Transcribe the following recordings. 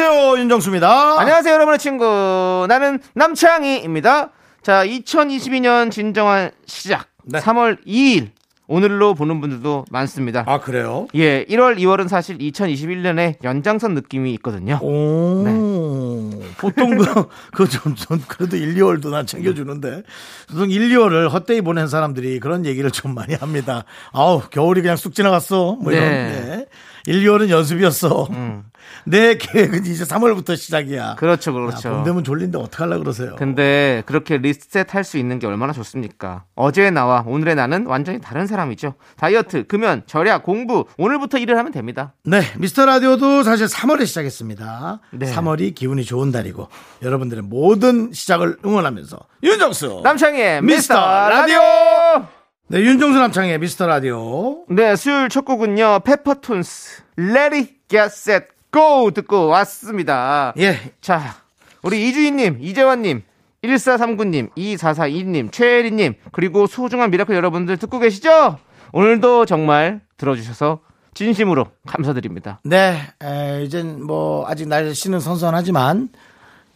안녕하세요 윤정수입니다. 안녕하세요, 여러분의 친구. 나는 남창희입니다. 자, 2022년 진정한 시작. 네. 3월 2일. 오늘로 보는 분들도 많습니다. 아 그래요? 예, 1월, 2월은 사실 2021년의 연장선 느낌이 있거든요. 오 네. 보통 그그좀 전 그래도 1, 2월도 난 챙겨주는데 보통 1, 2월을 헛되이 보낸 사람들이 그런 얘기를 좀 많이 합니다. 아우 겨울이 그냥 쑥 지나갔어. 뭐 이런. 네. 네. 1, 2월은 연습이었어. 내 계획은 이제 3월부터 시작이야. 그렇죠, 아, 그렇죠. 봄 되면 졸린데 어떡하려 그러세요? 근데 그렇게 리셋 할 수 있는 게 얼마나 좋습니까? 어제의 나와 오늘의 나는 완전히 다른 사람이죠. 다이어트, 금연, 절약, 공부, 오늘부터 일을 하면 됩니다. 네, 미스터 라디오도 사실 3월에 시작했습니다. 네. 3월이 기운이 좋은 달이고 여러분들의 모든 시작을 응원하면서 윤정수 남창희의 미스터 미스터 라디오! 네, 윤정수 남창의 미스터 라디오. 네, 수요일 첫 곡은요, 페퍼톤스, Ready, get set, go! 듣고 왔습니다. 예, 자, 우리 이주인님, 이재환님, 1439님, 2442님, 최혜리님, 그리고 소중한 미라클 여러분들 듣고 계시죠? 오늘도 정말 들어주셔서 진심으로 감사드립니다. 네, 에, 이젠 뭐 아직 날씨는 선선하지만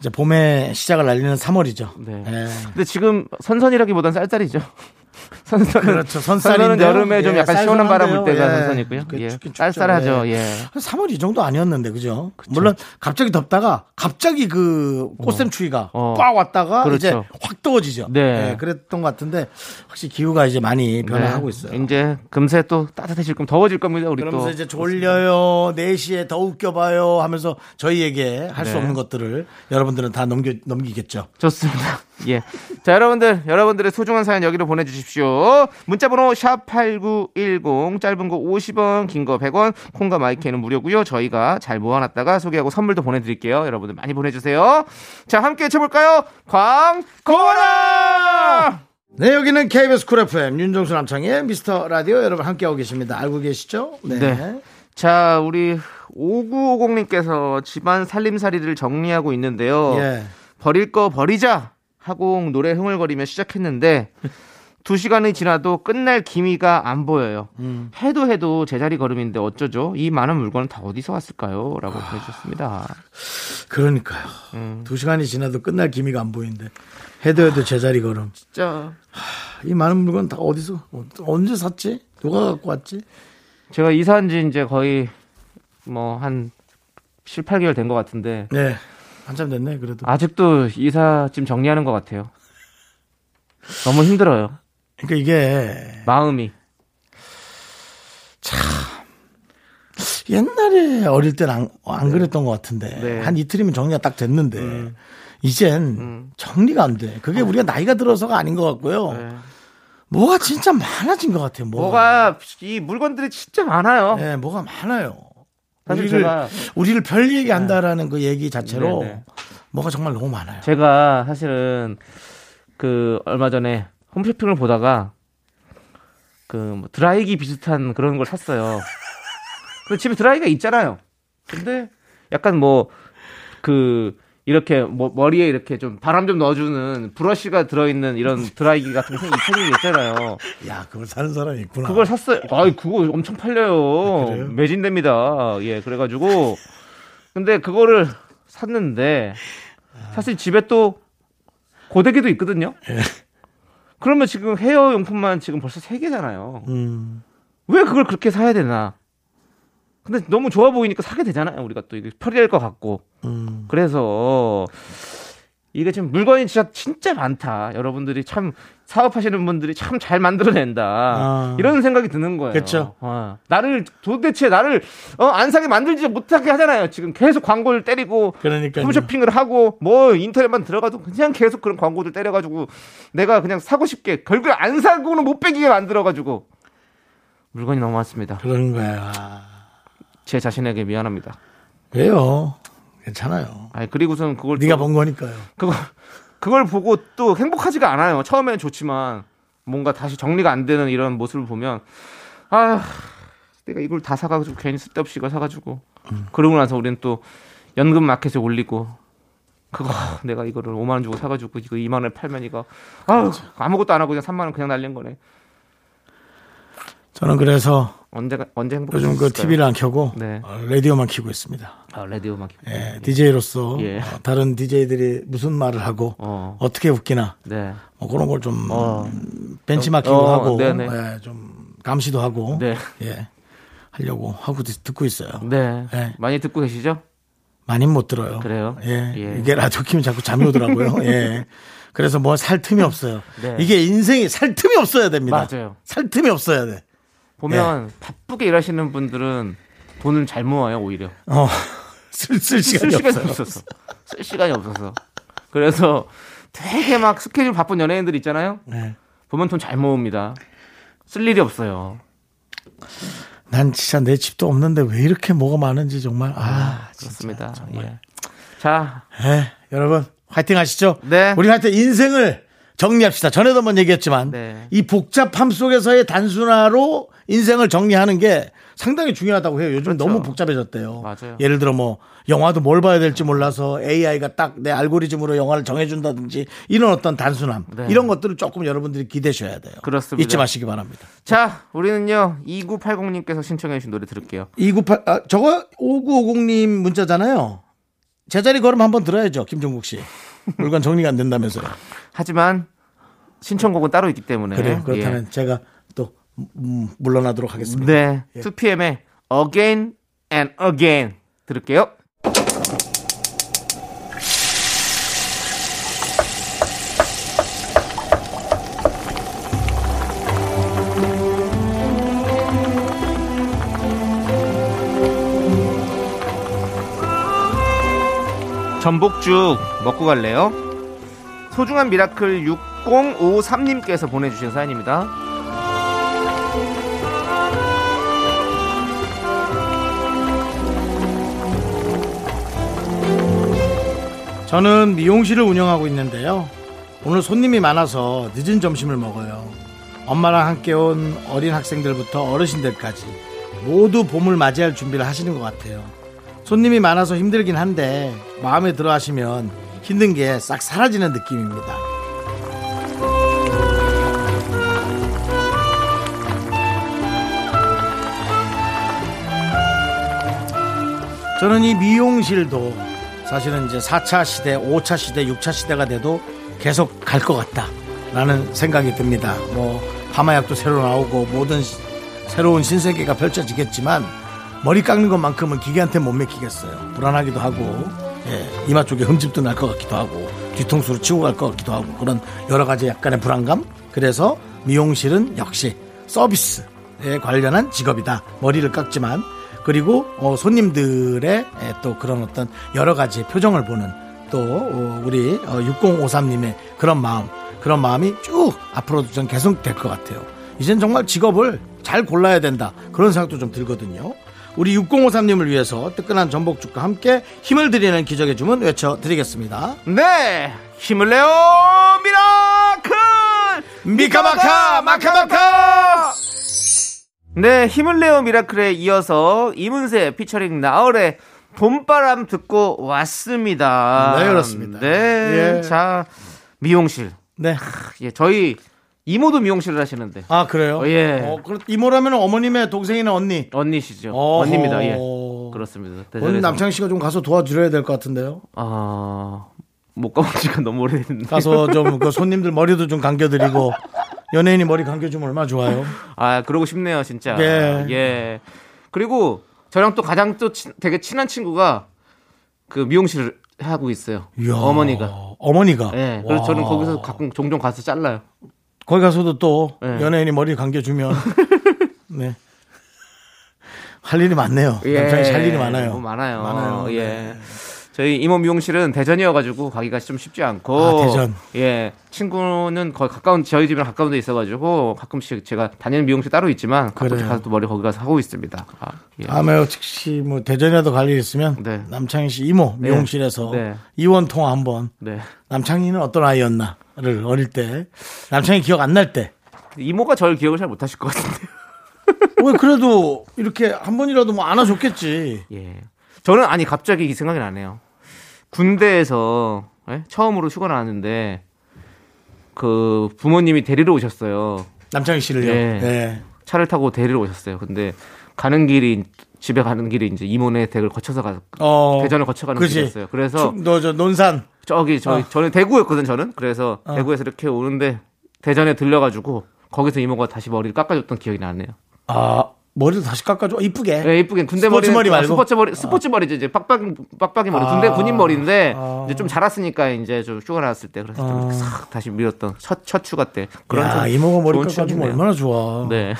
이제 봄의 시작을 알리는 3월이죠. 네. 예. 근데 지금 선선이라기보단 쌀쌀이죠. 선선은, 그렇죠. 선선은. 여름에 좀 예, 약간 시원한 바람 불. 때가 예. 선선이고요. 그 예. 쌀쌀하죠. 예. 예. 3월 이 정도 아니었는데 그죠? 물론 갑자기 덥다가 갑자기 그 꽃샘 추위가 어. 꽉 왔다가 그렇죠. 이제 확 더워지죠. 네. 예, 그랬던 것 같은데 확실히 기후가 이제 많이 변화하고 네. 있어요. 이제 금세 또 따뜻해질 겁니다. 더워질 겁니다. 우리 그러면서 또. 이제 졸려요, 4시에 더 웃겨봐요 하면서 저희에게 할수 네. 없는 것들을 여러분들은 다 넘겨, 넘기겠죠. 좋습니다. 예. 자, 여러분들, 여러분들의 소중한 사연 여기로 보내주십시오. 문자번호 샵8910, 짧은 거 50원, 긴 거 100원, 콩과 마이K는 무료고요 저희가 잘 모아놨다가 소개하고 선물도 보내드릴게요. 여러분들 많이 보내주세요. 자, 함께 외쳐볼까요? 광고라! 네, 여기는 KBS 쿨 FM 윤정수 남창의 미스터 라디오 여러분 함께하고 계십니다. 알고 계시죠? 네. 네. 자, 우리 5950님께서 집안 살림살이를 정리하고 있는데요. 예. 버릴 거 버리자 하고 노래 흥얼거리며 시작했는데 두 시간이 지나도 끝날 기미가 안 보여요. 음. 해도 해도 제자리 걸음인데 어쩌죠? 이 많은 물건은 다 어디서 왔을까요? 라고 아. 보내주셨습니다. 그러니까요. 음. 두 시간이 지나도 끝날 기미가 안 보이는데 해도 해도 제자리 걸음. 진짜 이 많은 물건 다 어디서 어- 언제 샀지? 누가 갖고 왔지? 제가 이사한 지 이제 거의 뭐 한 7, 8개월 된 것 같은데 네. 한참 됐네 그래도. 아직도 이사짐 정리하는 것 같아요. 너무 힘들어요. 그러니까 이게 마음이. 옛날에 어릴 때는 안, 안 그랬던 것 같은데 네. 한 이틀이면 정리가 딱 됐는데 이젠 음. 정리가 안 돼. 그게 우리가 나이가 들어서가 아닌 것 같고요. 네. 뭐가 진짜 많아진 것 같아요. 뭐가. 뭐가 이 물건들이 진짜 많아요. 네, 뭐가 많아요. 사실 우리를, 제가 우리를 별 얘기한다라는 그 얘기 자체로 네, 네. 뭐가 정말 너무 많아요. 제가 사실은 그 얼마 전에 홈쇼핑을 보다가 그 뭐 드라이기 비슷한 그런 걸 샀어요. 그 집에 드라이기가 있잖아요. 근데 약간 뭐 그 이렇게 뭐 머리에 이렇게 좀 바람 좀 넣어주는 브러쉬가 들어있는 이런 드라이기 같은 게 생- 생긴 게 있잖아요. 야, 그걸 사는 사람이 있구나. 그걸 샀어요. 아이 그거 엄청 팔려요. 그래요? 매진됩니다. 예, 그래가지고 근데 그거를 샀는데 사실 집에 또 고데기도 있거든요. 예. 그러면 지금 헤어 용품만 지금 벌써 세 개잖아요. 음, 왜 그걸 그렇게 사야 되나? 근데 너무 좋아 보이니까 사게 되잖아요. 우리가 또 이게 편리할 것 같고. 음. 그래서 이게 지금 물건이 진짜 진짜 많다. 여러분들이 참 사업하시는 분들이 참 잘 만들어낸다. 아. 이런 생각이 드는 거예요. 그쵸. 어. 나를 도대체 나를 어, 안 사게 만들지 못하게 하잖아요. 지금 계속 광고를 때리고. 홈쇼핑을 하고 뭐 인터넷만 들어가도 그냥 계속 그런 광고들 때려가지고 내가 그냥 사고 싶게 결국에 안 사고는 못 빼기게 만들어가지고 물건이 너무 많습니다. 그런 거야. 제 자신에게 미안합니다. 왜요? 괜찮아요. 아니 그리고선 그걸 네가 또- 본 거니까요. 그걸 그걸 보고 또 행복하지가 않아요. 처음에는 좋지만 뭔가 다시 정리가 안 되는 이런 모습을 보면 아 내가 이걸 다 사가지고 괜히 쓸데없이 이걸 사가지고 그러고 나서 우리는 또 연금 마켓에 올리고 그거 내가 이거를 5만 원 주고 사가지고 이거 2만 원에 팔면 이거 아 아무것도 안 하고 그냥 3만 원 그냥 날린 거네. 저는 그래서 언제가 언제 행복할 요즘 수 그? TV를 안 켜고 네. 어, 라디오만 켜고 있습니다. 아, 라디오만 키- 예, DJ로서 예. 다른 DJ들이 무슨 말을 하고 어. 어. 떻게 웃기나 네. 뭐 그런 걸좀 어. 벤치마킹도 어, 하고 네네. 예, 좀 감시도 하고 네. 예, 하려고 하고 듣고 있어요. 네. 네. 많이 듣고 계시죠? 많이는 못 들어요. 그래요? 예, 예. 이게 라디오 키면 자꾸 잠이 오더라고요. 예. 그래서 뭐 살 틈이 없어요. 네. 이게 인생이 살 틈이 없어야 됩니다. 맞아요. 살 틈이 없어야 돼. 보면 예. 바쁘게 일하시는 분들은 돈을 잘 모아요 오히려 어, 쓸, 쓸 시간이 쓸 시간이. 없어서 쓸 시간이 없어서 그래서 되게 막 스케줄 바쁜 연예인들 있잖아요 네. 보면 돈 잘 모읍니다 쓸 일이 없어요 난 진짜 내 집도 없는데 왜 이렇게 뭐가 많은지 정말 아, 그렇습니다 진짜 정말. 예. 자 예, 여러분 화이팅 하시죠. 네. 우리 하여튼 인생을 정리합시다. 전에도 한번 얘기했지만 네. 이 복잡함 속에서의 단순화로 인생을 정리하는 게 상당히 중요하다고 해요. 요즘 그렇죠. 너무 복잡해졌대요. 맞아요. 예를 들어 뭐 영화도 뭘 봐야 될지 몰라서 AI가 딱 내 알고리즘으로 영화를 정해준다든지 이런 어떤 단순함 네. 이런 것들을 조금 여러분들이 기대셔야 돼요. 그렇습니다. 잊지 마시기 바랍니다. 자, 우리는요 2980님께서 신청해 주신 노래 들을게요 298 아, 저거 5950님 문자잖아요. 제자리 걸음 한번 들어야죠. 김종국 씨. 물건 정리가 안 된다면서요. 하지만 신청곡은 따로 있기 때문에 그래요. 그렇다면 제가 또 음, 물러나도록 예. 하겠습니다. 네 2PM의 Again and Again 들을게요 전복죽 먹고 갈래요? 소중한 미라클 6053님께서 보내주신 사연입니다. 저는 미용실을 운영하고 있는데요. 오늘 손님이 많아서 늦은 점심을 먹어요. 엄마랑 함께 온 어린 학생들부터 어르신들까지 모두 봄을 맞이할 준비를 하시는 것 같아요. 손님이 많아서 힘들긴 한데 마음에 들어 하시면 힘든 게 싹 사라지는 느낌입니다. 저는 이 미용실도 사실은 이제 4차 시대, 5차 시대, 6차 시대가 돼도 계속 갈 것 같다. 라는 생각이 듭니다. 뭐, 파마약도 새로 나오고 모든 시- 새로운 신세계가 펼쳐지겠지만 머리 깎는 것만큼은 기계한테 못 맡기겠어요. 불안하기도 하고, 예, 이마 쪽에 흠집도 날 것 같기도 하고, 뒤통수로 치고 갈 것 같기도 하고, 그런 여러 가지 약간의 불안감? 그래서 미용실은 역시 서비스에 관련한 직업이다. 머리를 깎지만, 그리고 어, 손님들의 에, 또 그런 어떤 여러 가지 표정을 보는 또 어, 우리 6053님의 그런 마음 그런 마음이 쭉 앞으로도 전 계속 될 것 같아요. 이젠 정말 직업을 잘 골라야 된다 그런 생각도 좀 들거든요. 우리 6053님을 위해서 뜨끈한 전복죽과 함께 힘을 드리는 기적의 주문 외쳐드리겠습니다. 네, 힘을 내요 miracle 미카마카 마카마카 네, 힘을 내요 미라클에 이어서 이문세 피처링 나얼의 봄바람 듣고 왔습니다. 네, 그렇습니다. 네, 예. 자 미용실. 네. 예, 저희 이모도 미용실을 하시는데 아 그래요? 어, 예. 어, 그렇- 이모라면 어머님의 동생이나 언니. 언니시죠? 어허. 언니입니다. 예, 그렇습니다. 오늘 남창희 씨가 좀 가서 도와드려야 될 것 같은데요. 아, 못 가본 지가 너무 오래됐는데. 가서 좀 그 손님들 머리도 좀 감겨드리고 연예인이 머리 감겨주면 얼마나 좋아요. 아, 그러고 싶네요, 진짜. 예. 예. 그리고 저랑 또 가장 또 친- 되게 친한 친구가 그 미용실을 하고 있어요. 이야, 어머니가. 어머니가. 예. 그래서 와. 저는 거기서 가끔 종종 가서 잘라요. 거기 가서도 또 예. 연예인이 머리 감겨주면 네. 할 일이 많네요. 남창희 씨할 일이 많아요. 뭐 많아요. 많아요. 예. 네. 저희 이모 미용실은 대전이어가지고 가기가 좀 쉽지 않고. 아, 대전. 예. 친구는 거의 가까운, 저희 집이랑 가까운 데 있어가지고 가끔씩 제가 다니는 미용실 따로 있지만 가끔씩 그래요. 가서 또 머리 거기 가서 하고 있습니다. 아, 예. 다음에 혹시 뭐 대전이라도 갈 일 있으면 네. 남창희 씨 이모 미용실에서 네. 이원 통화 한번 네. 남창희는 어떤 아이였나를 어릴 때 남창희 기억 안 날 때. 이모가 저를 기억을 잘 못하실 것 같은데요. 왜 그래도 이렇게 한 번이라도 뭐 안아줬겠지. 예. 저는 아니 갑자기 이 생각이 나네요. 군대에서 예? 처음으로 휴가 나왔는데 그 부모님이 데리러 오셨어요. 남창희 씨를요. 예. 네. 차를 타고 데리러 오셨어요. 근데 가는 길이 집에 가는 길이 이제 이모네 댁을 거쳐서 가 어. 대전을 거쳐가는. 길이었어요. 그래서 너저 논산. 저기 저희 어. 저는 대구였거든 저는. 그래서 대구에서 이렇게 오는데 대전에 들려가지고 거기서 이모가 다시 머리를 깎아줬던 기억이 나네요. 아 머리도 다시 깎아줘. 이쁘게. 예, 이쁘게 군대 스포츠 머리 머리 말고? 스포츠 머리 스포츠 머리죠 이제 빡빡이 빡빡이 머리 아. 군대 군인 머리인데 아. 이제 좀 자랐으니까 이제 좀 휴가 나왔을 때 그래서 좀 이렇게 싹 다시 밀었던 첫 첫 휴가 때 그런 야좀 이모가 머리 깎아주면. 얼마나 좋아. 네.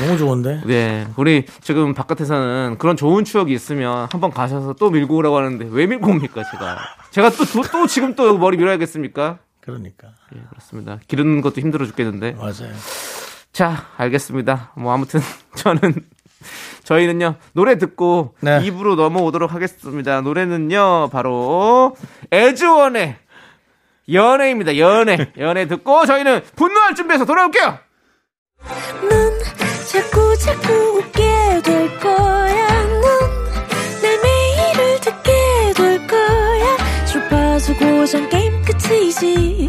너무 좋은데. 네, 우리 지금 바깥에서는 그런 좋은 추억이 있으면 한번 가셔서 또 밀고 오라고 하는데 왜 밀고 옵니까, 제가? 제가 또, 또, 또 지금 또 머리 밀어야겠습니까? 그러니까 예, 그렇습니다. 기르는 것도 힘들어 죽겠는데. 맞아요. 자, 알겠습니다. 뭐 아무튼 저는 저희는요 노래 듣고 네. 입으로 넘어오도록 하겠습니다. 노래는요 바로 에즈원의 연애입니다. 연애 연애 듣고 저희는 분노할 준비해서 돌아올게요. 넌 자꾸 자꾸 웃게 될 거야. 넌내 매일을 듣게 될 거야. 주파수 고정 게임 끝이지.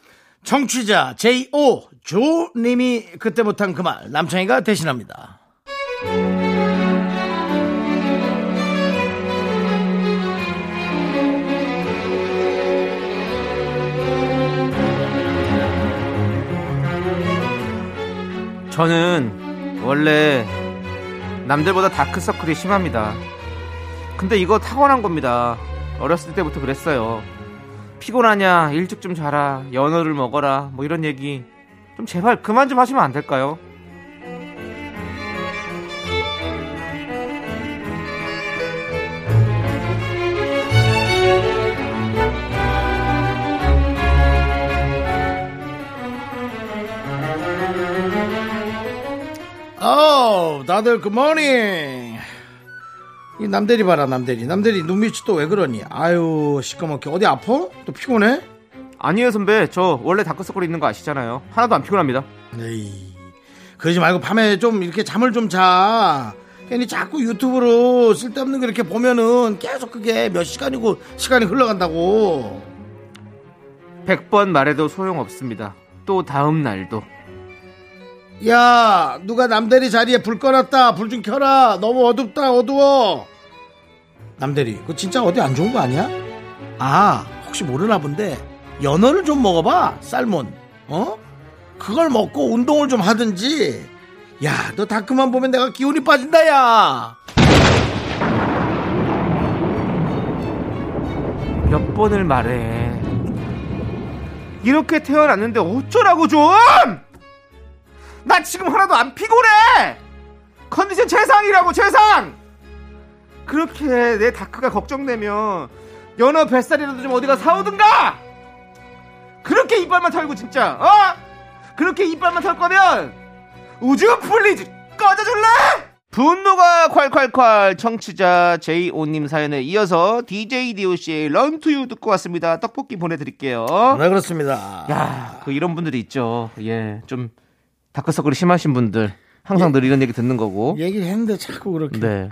청취자 J.O. 조님이 그때 못한 그 말 남창희가 대신합니다. 저는 원래 남들보다 다크서클이 심합니다. 근데 이거 타고난 겁니다. 어렸을 때부터 그랬어요. 피곤하냐, 일찍 좀 자라, 연어를 먹어라, 뭐 이런 얘기. 좀 제발 그만 좀 하시면 안 될까요? 어, 다들 굿모닝. 이 남대리 봐라, 남대리. 남대리 눈밑이 또 왜 그러니? 아유, 시꺼멓게. 어디 아파? 또 피곤해? 아니에요, 선배. 저 원래 다크서클 있는 거 아시잖아요. 하나도 안 피곤합니다. 에이, 그러지 말고 밤에 좀 이렇게 잠을 좀 자. 괜히 자꾸 유튜브로 쓸데없는 거 이렇게 보면은 계속 그게 몇 시간이고 시간이 흘러간다고. 100번 말해도 소용없습니다. 또 다음 날도. 야, 누가 남대리 자리에 불 꺼놨다. 불 좀 켜라. 너무 어둡다, 어두워. 남대리, 그거 진짜 어디 안 좋은 거 아니야? 아, 혹시 모르나 본데, 연어를 좀 먹어봐. 쌀몬. 어? 그걸 먹고 운동을 좀 하든지. 야, 너 다크만 보면 내가 기운이 빠진다, 야. 몇 번을 말해. 이렇게 태어났는데 어쩌라고 좀! 나 지금 하나도 안 피곤해! 컨디션 최상이라고, 최상! 그렇게 내 dark가 걱정되면 연어 뱃살이라도 좀 어디가 사오든가! 그렇게 이빨만 털고 진짜, 어? 그렇게 이빨만 털 거면 우주 please 꺼져줄래? 분노가 콸콸콸 청취자 제이오님 사연에 이어서 DJ DOC의 Run to You 듣고 왔습니다. 떡볶이 보내드릴게요. 네, 그렇습니다. 야, 그 이런 분들이 있죠. 예, 좀 다크서클이 심하신 분들 항상 늘 이런 얘기 듣는 거고. 얘기를 했는데 자꾸 그렇게. 네.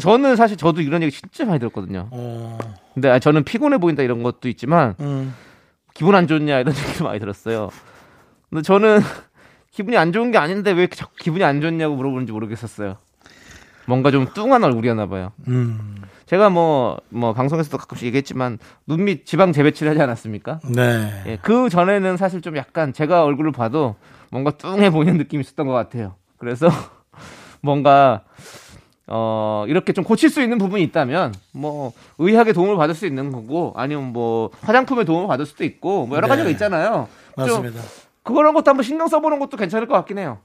저는 사실 저도 이런 얘기 진짜 많이 들었거든요. 어, 근데 아, 저는 피곤해 보인다 이런 것도 있지만 음. 기분 안 좋냐 이런 얘기도 많이 들었어요. 근데 저는 기분이 안 좋은 게 아닌데 왜 이렇게 자꾸 기분이 안 좋냐고 물어보는지 모르겠었어요. 뭔가 좀 뚱한 얼굴이었나 봐요. 음. 제가 뭐, 뭐, 방송에서도 가끔씩 얘기했지만, 눈밑 지방 재배치를 하지 않았습니까? 네. 예, 그 전에는 사실 좀 약간 제가 얼굴을 봐도 뭔가 뚱해 보이는 느낌이 있었던 것 같아요. 그래서 뭔가, 어, 이렇게 좀 고칠 수 있는 부분이 있다면, 뭐, 의학의 도움을 받을 수 있는 거고, 아니면 뭐, 화장품의 도움을 받을 수도 있고, 뭐, 여러 네. 가지가 있잖아요. 좀 맞습니다. 그런 것도 한번 신경 써보는 것도 괜찮을 것 같긴 해요.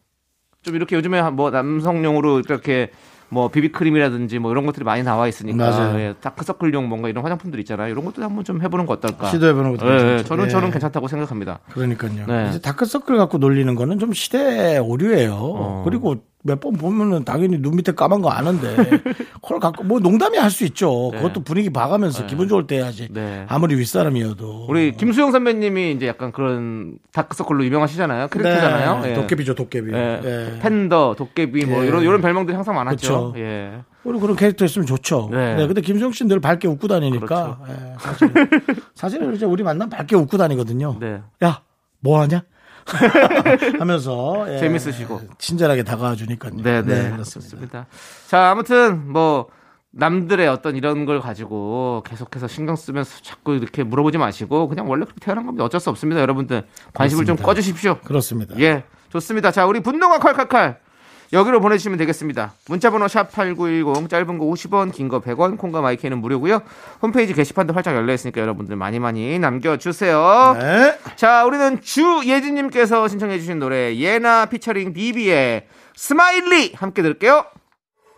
좀 이렇게 요즘에 뭐 남성용으로 이렇게 뭐 비비크림이라든지 뭐 이런 것들이 많이 나와 있으니까 맞아요. 예, 다크서클용 뭔가 이런 화장품들 있잖아요. 이런 것도 한번 좀 해보는 거 어떨까? 시도해보는 것도 예, 예. 저는 예. 저는 괜찮다고 생각합니다. 그러니까요. 네. 이제 다크서클 갖고 놀리는 거는 좀 시대 오류예요. 어. 그리고 몇 번 보면은 당연히 눈 밑에 까만 거 아는데 그걸 갖고 뭐 농담이 할 수 있죠. 네. 그것도 분위기 봐가면서 기분 좋을 때 해야지. 네. 아무리 윗사람이어도. 우리 김수영 선배님이 이제 약간 그런 다크서클로 유명하시잖아요. 캐릭터잖아요. 네. 예. 도깨비죠, 도깨비. 예. 예. 팬더, 도깨비 뭐 예. 이런 이런 별명들이 항상 많았죠. 그쵸. 예. 그리고 그런 캐릭터 있으면 좋죠. 네. 네. 근데 김수영 씨는 늘 밝게 웃고 다니니까. 예, 사실. 사실은 이제 우리 만나면 밝게 웃고 다니거든요. 네. 야, 뭐 하냐? 하면서 예, 재밌으시고. 친절하게 다가와 주니까요. 네, 네, 그렇습니다. 자, 아무튼 뭐 남들의 어떤 이런 걸 가지고 계속해서 신경 쓰면서 자꾸 이렇게 물어보지 마시고 그냥 원래 그렇게 태어난 겁니다. 어쩔 수 없습니다, 여러분들. 관심을 좀 그렇습니다. 꺼주십시오. 그렇습니다. 예, 좋습니다. 자, 우리 분노가 칼칼칼 여기로 보내주시면 되겠습니다. 문자번호 샵 #8910 짧은 거 50원, 긴 거 100원, 콩과 마이크는 무료고요. 홈페이지 게시판도 활짝 열려 있으니까 여러분들 많이 많이 남겨주세요. 네. 자, 우리는 주예진님께서 신청해주신 노래 예나 피처링 비비의 SMILEY 함께 들을게요.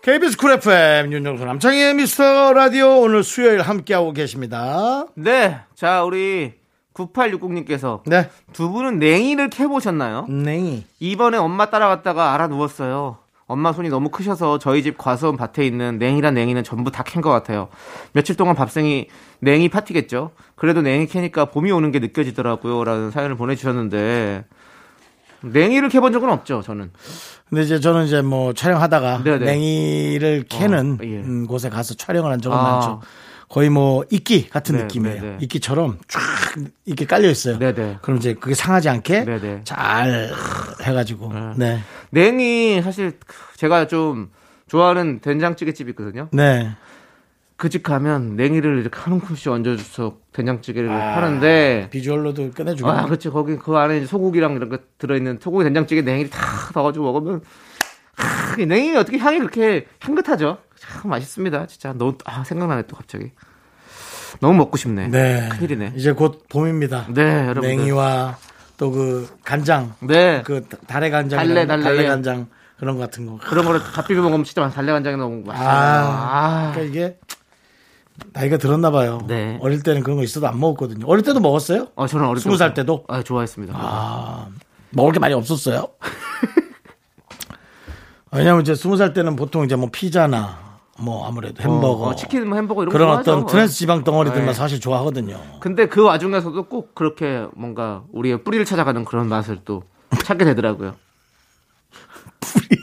KBS Cool FM 윤정수 남창희의 미스터 라디오 오늘 수요일 함께하고 계십니다. 네, 자 우리 9860님께서 네. 두 분은 냉이를 캐보셨나요? 냉이. 이번에 엄마 따라갔다가 앓아누웠어요. 엄마 손이 너무 크셔서 저희 집 과수원 밭에 있는 냉이란 냉이는 전부 다 캔 것 같아요. 며칠 동안 밥생이 냉이 파티겠죠. 그래도 냉이 캐니까 봄이 오는 게 느껴지더라고요. 라는 사연을 보내주셨는데 냉이를 캐본 적은 없죠. 저는. 근데 이제 저는 이제 뭐 촬영하다가 네네. 냉이를 캐는 어, 예. 음, 곳에 가서 촬영을 한 적은 아. 많죠. 거의 뭐 이끼 같은 네, 느낌이에요. 네, 네. 이끼처럼 쫙 이렇게 깔려 있어요. 네네. 그럼 이제 그게 상하지 않게 네네. 잘 해가지고 네. 냉이 사실 제가 좀 좋아하는 된장찌개 집이 있거든요. 네. 그 집 가면 냉이를 이렇게 한 움큼씩 얹어줘서 된장찌개를 아. 하는데 비주얼로도 끝내주고. 아, 그렇지. 거기 그 안에 소고기랑 이런 거 들어있는 소고기 된장찌개 냉이를 다 넣어가지고 먹으면 아, 이 냉이 어떻게 향이 그렇게 향긋하죠? 참 맛있습니다. 진짜 너무 아 생각나네 또 갑자기 너무 먹고 싶네. 네. 큰일이네. 이제 곧 봄입니다. 네, 여러분. 냉이와 또 그 간장, 네. 그 달래 간장, 달래, 달래. 간장 그런 거 같은 거. 그런 거를 다 비벼 먹으면 진짜 달래 간장이 너무 맛있어요. 아, 아, 그러니까 이게 나이가 들었나 봐요. 네. 어릴 때는 그런 거 있어도 안 먹었거든요. 어릴 때도 먹었어요? 어, 저는 어릴 스무 살 때도? 아, 좋아했습니다. 아, 먹을 게 많이 없었어요. 왜냐면 이제 스무 살 때는 보통 이제 뭐 피자나 뭐 아무래도 햄버거, 어, 어, 치킨, 뭐 햄버거 이런 거 그런. 어떤 트랜스 지방 덩어리들만 네. 사실 좋아하거든요. 근데 그 와중에서도 꼭 그렇게 뭔가 우리의 뿌리를 찾아가는 그런 맛을 또 찾게 되더라고요. 뿌리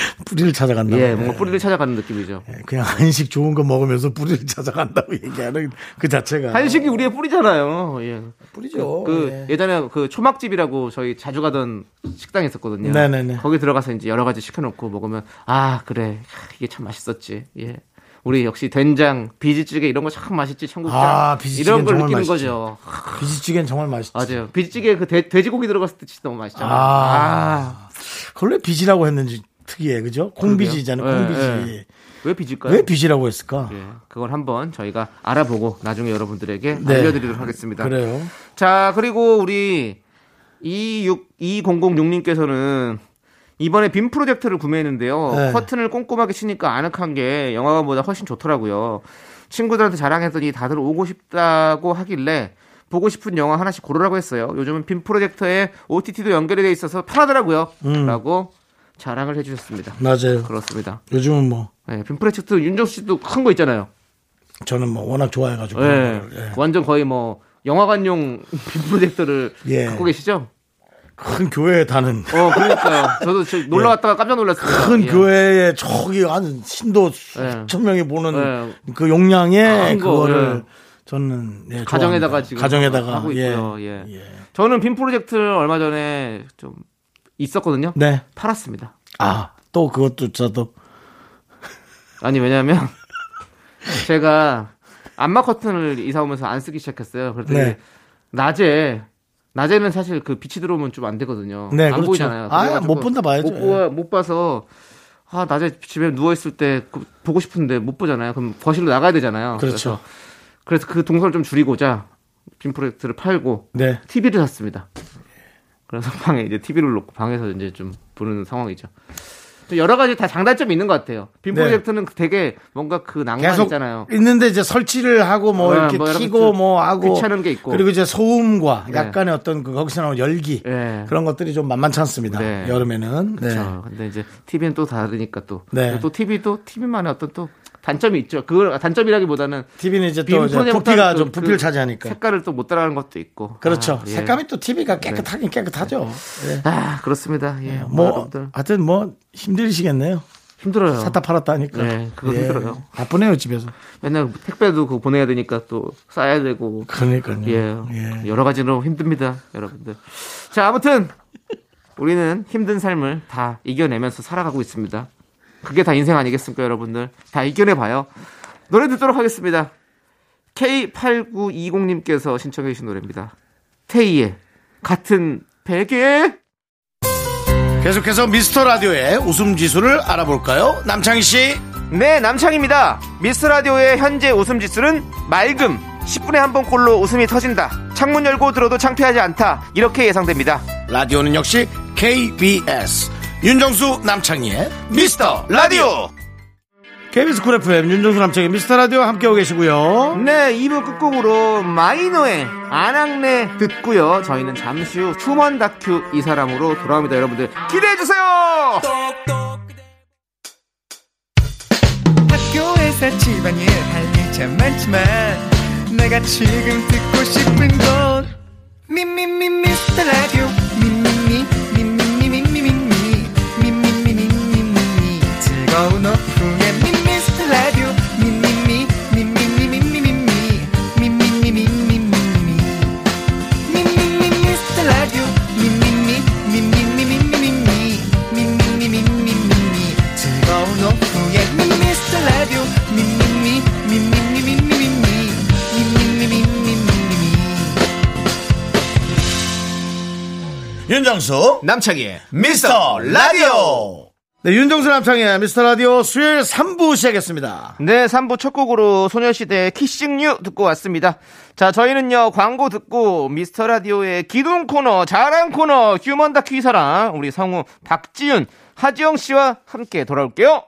를 찾아간다. 예, 뭔가 뿌리를 찾아가는 느낌이죠. 그냥 한식 좋은 거 먹으면서 뿌리를 찾아간다고 얘기하는 그 자체가 한식이 우리의 뿌리잖아요. 예. 뿌리죠. 그 예. 예전에 그 초막집이라고 저희 자주 가던 식당이 있었거든요. 네네네. 거기 들어가서 이제 여러 가지 시켜놓고 먹으면 아 그래 이게 참 맛있었지. 예. 우리 역시 된장, 비지찌개 이런 거 참 맛있지 청국장 아, 이런 걸 느끼는 맛있지. 거죠. 비지찌개는 정말 맛있지. 맞아요. 비지찌개 그 돼, 돼지고기 들어갔을 때 진짜 너무 맛있잖아요. 아. 아. 왜 비지라고 했는지 특이해, 그죠? 콩비지잖아요, 그러게요. 콩비지. 예, 예. 왜 비질까요? 왜 비지라고 했을까? 예, 그걸 한번 저희가 알아보고 나중에 여러분들에게 네. 알려드리도록 하겠습니다. 그래요. 자, 그리고 우리 26, 2006님께서는 이번에 빔 프로젝터를 구매했는데요. 네. 커튼을 꼼꼼하게 치니까 아늑한 게 영화관보다 훨씬 좋더라고요. 친구들한테 자랑했더니 다들 오고 싶다고 하길래 보고 싶은 영화 하나씩 고르라고 했어요. 요즘은 빔 프로젝터에 OTT도 연결이 돼 있어서 편하더라고요. 음. 라고 자랑을 해주셨습니다. 맞아요. 그렇습니다. 요즘은 뭐, 네, 빔 프로젝터 윤정수 씨도 큰 거 있잖아요. 저는 뭐 워낙 좋아해가지고. 예. 예. 완전 거의 뭐 영화관용 빔 프로젝터를 예. 갖고 계시죠? 큰 교회에 다는. 어, 그러니까요. 저도 저 놀러 갔다가 깜짝 놀랐습니다. 큰 예. 교회에 저기 한 신도 예. 수천 명이 보는 예. 그 용량의 거, 그거를 예. 저는 예, 가정에다가 좋아합니다. 지금 가정에다가 하고 예. 있고요. 예. 예. 저는 빔 프로젝트를 얼마 전에 좀 있었거든요. 네. 팔았습니다. 아, 또 그것도 저도 아니 왜냐면 제가 안마 커튼을 이사 오면서 안 쓰기 시작했어요. 그랬더니 네. 낮에 낮에는 사실 그 빛이 들어오면 좀 안 되거든요. 네, 안 그렇죠. 보이잖아요. 아, 못 본다 봐야죠. 못, 보, 못 봐서 아 낮에 집에 누워 있을 때 그- 보고 싶은데 못 보잖아요. 그럼 거실로 나가야 되잖아요. 그렇죠. 그래서, 그래서 그 동선을 좀 줄이고자 빔 프로젝트를 팔고 네. TV를 샀습니다. 그래서 방에 이제 TV를 놓고 방에서 이제 좀 보는 상황이죠. 좀 여러 가지 다 장단점이 있는 것 같아요. 빔 네. 프로젝트는 되게 뭔가 그 낭만 있잖아요. 있는데 이제 설치를 하고 뭐 네, 이렇게 뭐 키고 뭐 하고 귀찮은 게 있고. 그리고 이제 소음과 네. 약간의 어떤 그 거기서 나오는 열기 예. 그런 것들이 좀 만만치 않습니다. 네. 여름에는. 네. 그렇죠. 근데 이제 TV는 또 다르니까 또. 네. 또 TV도 TV만의 어떤 또 단점이 있죠. 그걸 단점이라기보다는 TV는 이제 빔또 부피가 또좀 부피를 그 차지하니까. 색깔을 또 못 따라가는 것도 있고. 그렇죠. 아, 예. 색감이 또 TV가 깨끗하긴 깨끗하죠. 네. 아 그렇습니다. 예. 뭐뭐 여러분들 하여튼 뭐 힘들시겠네요. 힘들어요. 샀다 팔았다 하니까. 네, 그거 힘들어요. 바쁘네요 집에서. 맨날 택배도 그거 보내야 되니까 또 싸야 되고. 그러니까요. 예. 예. 여러 가지로 힘듭니다, 여러분들. 자, 아무튼 우리는 힘든 삶을 다 이겨내면서 살아가고 있습니다. 그게 다 인생 아니겠습니까, 여러분들? 다 이겨내 봐요. 노래 듣도록 하겠습니다. K8920님께서 신청해 주신 노래입니다. 테이의 같은 베개. 계속해서 미스터 라디오의 웃음 지수를 알아볼까요? 남창희 씨. 네, 남창희입니다. 미스 라디오의 현재 웃음 지수는 맑음. 10분에 한 번 꼴로 웃음이 터진다. 창문 열고 들어도 창피하지 않다. 이렇게 예상됩니다. 라디오는 역시 KBS. 윤정수 남창희의 미스터 라디오. KBS Cool FM 윤정수 남창희 미스터 라디오 함께하고 계시고요. 네, 2부 끝곡으로 MINO의 아낙네 듣고요. 저희는 잠시 후 휴먼 다큐 이 사람으로 돌아옵니다. 여러분들 기대해주세요! 학교에서 집안일 할 일 참 많지만 내가 지금 듣고 싶은 건 미미미 미스터 라디오 미미미 미미미 즐거운 오후에 미스터 라디오 미미미 미미미 미미미 미 미미 미미미 미미 미 미스터 라디오 미미미 미미미 미미미 미미미 미미미 즐거운 오후에 미스터 라디오 미미미 미미미 미미미 미미미 미미미 윤정수 남창희의 미스터 라디오. 네, 윤정수 남창희의 미스터 라디오 수요일 3부 시작했습니다. 네, 3부 첫 곡으로 소녀시대의 Kissing You 듣고 왔습니다. 자, 저희는요, 광고 듣고 미스터 라디오의 기둥 코너, 자랑 코너, 휴먼 다큐 이 사람, 우리 성우 박지윤, 하지영 씨와 함께 돌아올게요.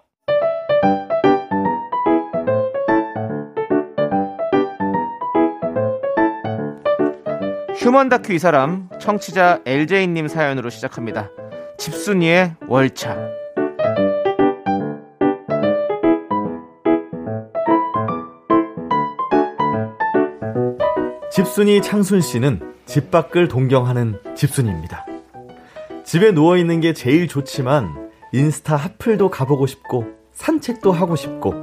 휴먼 다큐 이 사람, 청취자 LJ님 사연으로 시작합니다. 집순이의 월차. 집순이 창순 씨는 집 밖을 동경하는 집순이입니다. 집에 누워 있는 게 제일 좋지만 인스타 핫플도 가보고 싶고 산책도 하고 싶고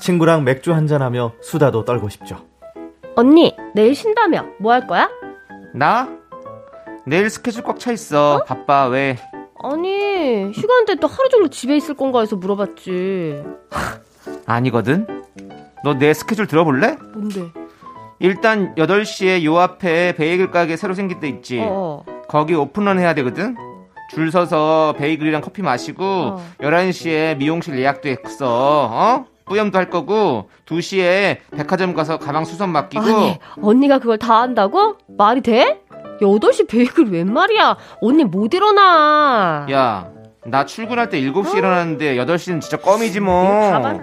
친구랑 맥주 한잔하며 수다도 떨고 싶죠. 언니, 내일 쉰다며. 뭐 할 거야? 나? 내일 스케줄 꽉 차 있어. 바빠, 왜? 아니, 휴가인데 또 하루 종일 집에 있을 건가 해서 물어봤지. 아니거든? 너 내 스케줄 들어볼래? 뭔데? 일단 8시에 요 앞에 베이글 가게 새로 생긴 데 있지? 어. 거기 오픈런 해야 되거든? 줄 서서 베이글이랑 커피 마시고 어. 11시에 미용실 예약도 했어. 어? 뿌염도 할 거고 2시에 백화점 가서 가방 수선 맡기고 아니, 언니가 그걸 다 한다고? 말이 돼? 8시 베이글 웬 말이야? 언니 못 일어나. 야, 나 출근할 때 7시 일어났는데 8시는 진짜 껌이지 뭐. 다봐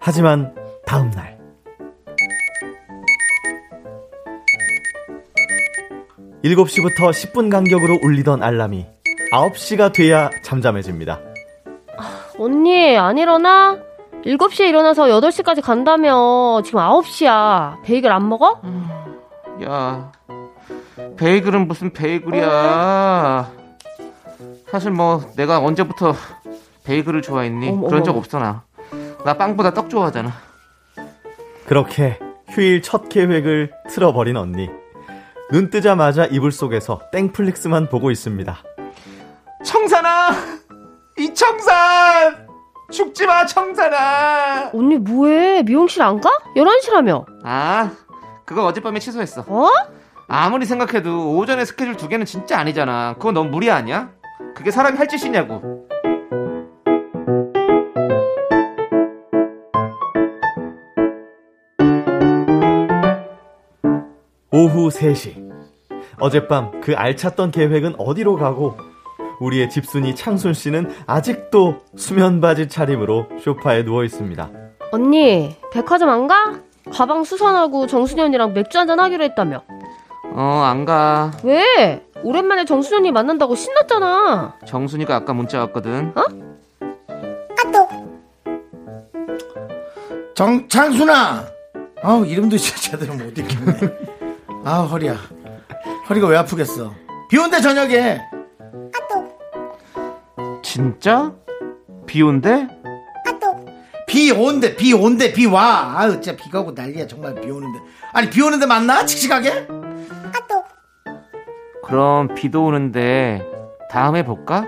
하지만 다음 날 7시부터 10분 간격으로 울리던 알람이 9시가 돼야 잠잠해집니다. 언니, 안 일어나? 7시에 일어나서 8시까지 간다며. 지금 9시야. 베이글 안 먹어? 야, 베이글은 무슨 베이글이야. 사실 뭐 내가 언제부터 베이글을 좋아했니? 어머, 그런 적. 없어 나. 나 빵보다 떡 좋아하잖아. 그렇게 휴일 첫 계획을 틀어버린 언니. 눈 뜨자마자 이불 속에서 땡플릭스만 보고 있습니다. 청산아! 이 청산! 죽지 마, 청산아! 언니 뭐해? 미용실 안 가? 11시라며. 아, 그거 어젯밤에 취소했어. 어? 아무리 생각해도 오전에 스케줄 두 개는 진짜 아니잖아. 그건 너무 무리 아니야? 그게 사람이 할 짓이냐고. 오후 3시. 어젯밤 그 알찼던 계획은 어디로 가고 우리의 집순이 창순 씨는 아직도 수면 바지 차림으로 소파에 누워 있습니다. 언니, 백화점 안 가? 가방 수선하고 정순이 언니랑 맥주 한잔 하기로 했다며. 어, 안 가. 왜? 오랜만에 정순이 언니 만난다고 신났잖아. 정순이가 아까 문자 왔거든. 정, 장순아! 아우, 이름도 진짜 제대로 못 읽겠네. 아, 허리야. 허리가 왜 아프겠어? 비 온대, 저녁에! 진짜? 비 온대? 비 온대, 비 온대, 비 와! 아유, 진짜 비가 오고 난리야, 정말 비 오는데. 아니, 비 오는데 맞나? 칙칙하게? 그럼 비도 오는데 다음에 볼까?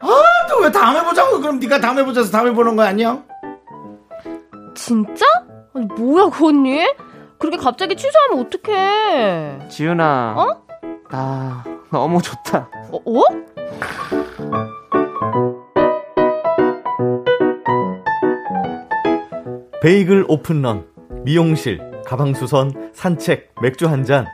아, 또 왜 다음에 보자고? 그럼 네가 다음에 보자서 다음에 보는 거 아니야? 진짜? 아니, 뭐야, 그 언니? 그렇게 갑자기 취소하면 어떡해. 지윤아. 어? 아, 너무 좋다. 어? 어? 베이글 오픈런, 미용실, 가방수선, 산책, 맥주 한 잔.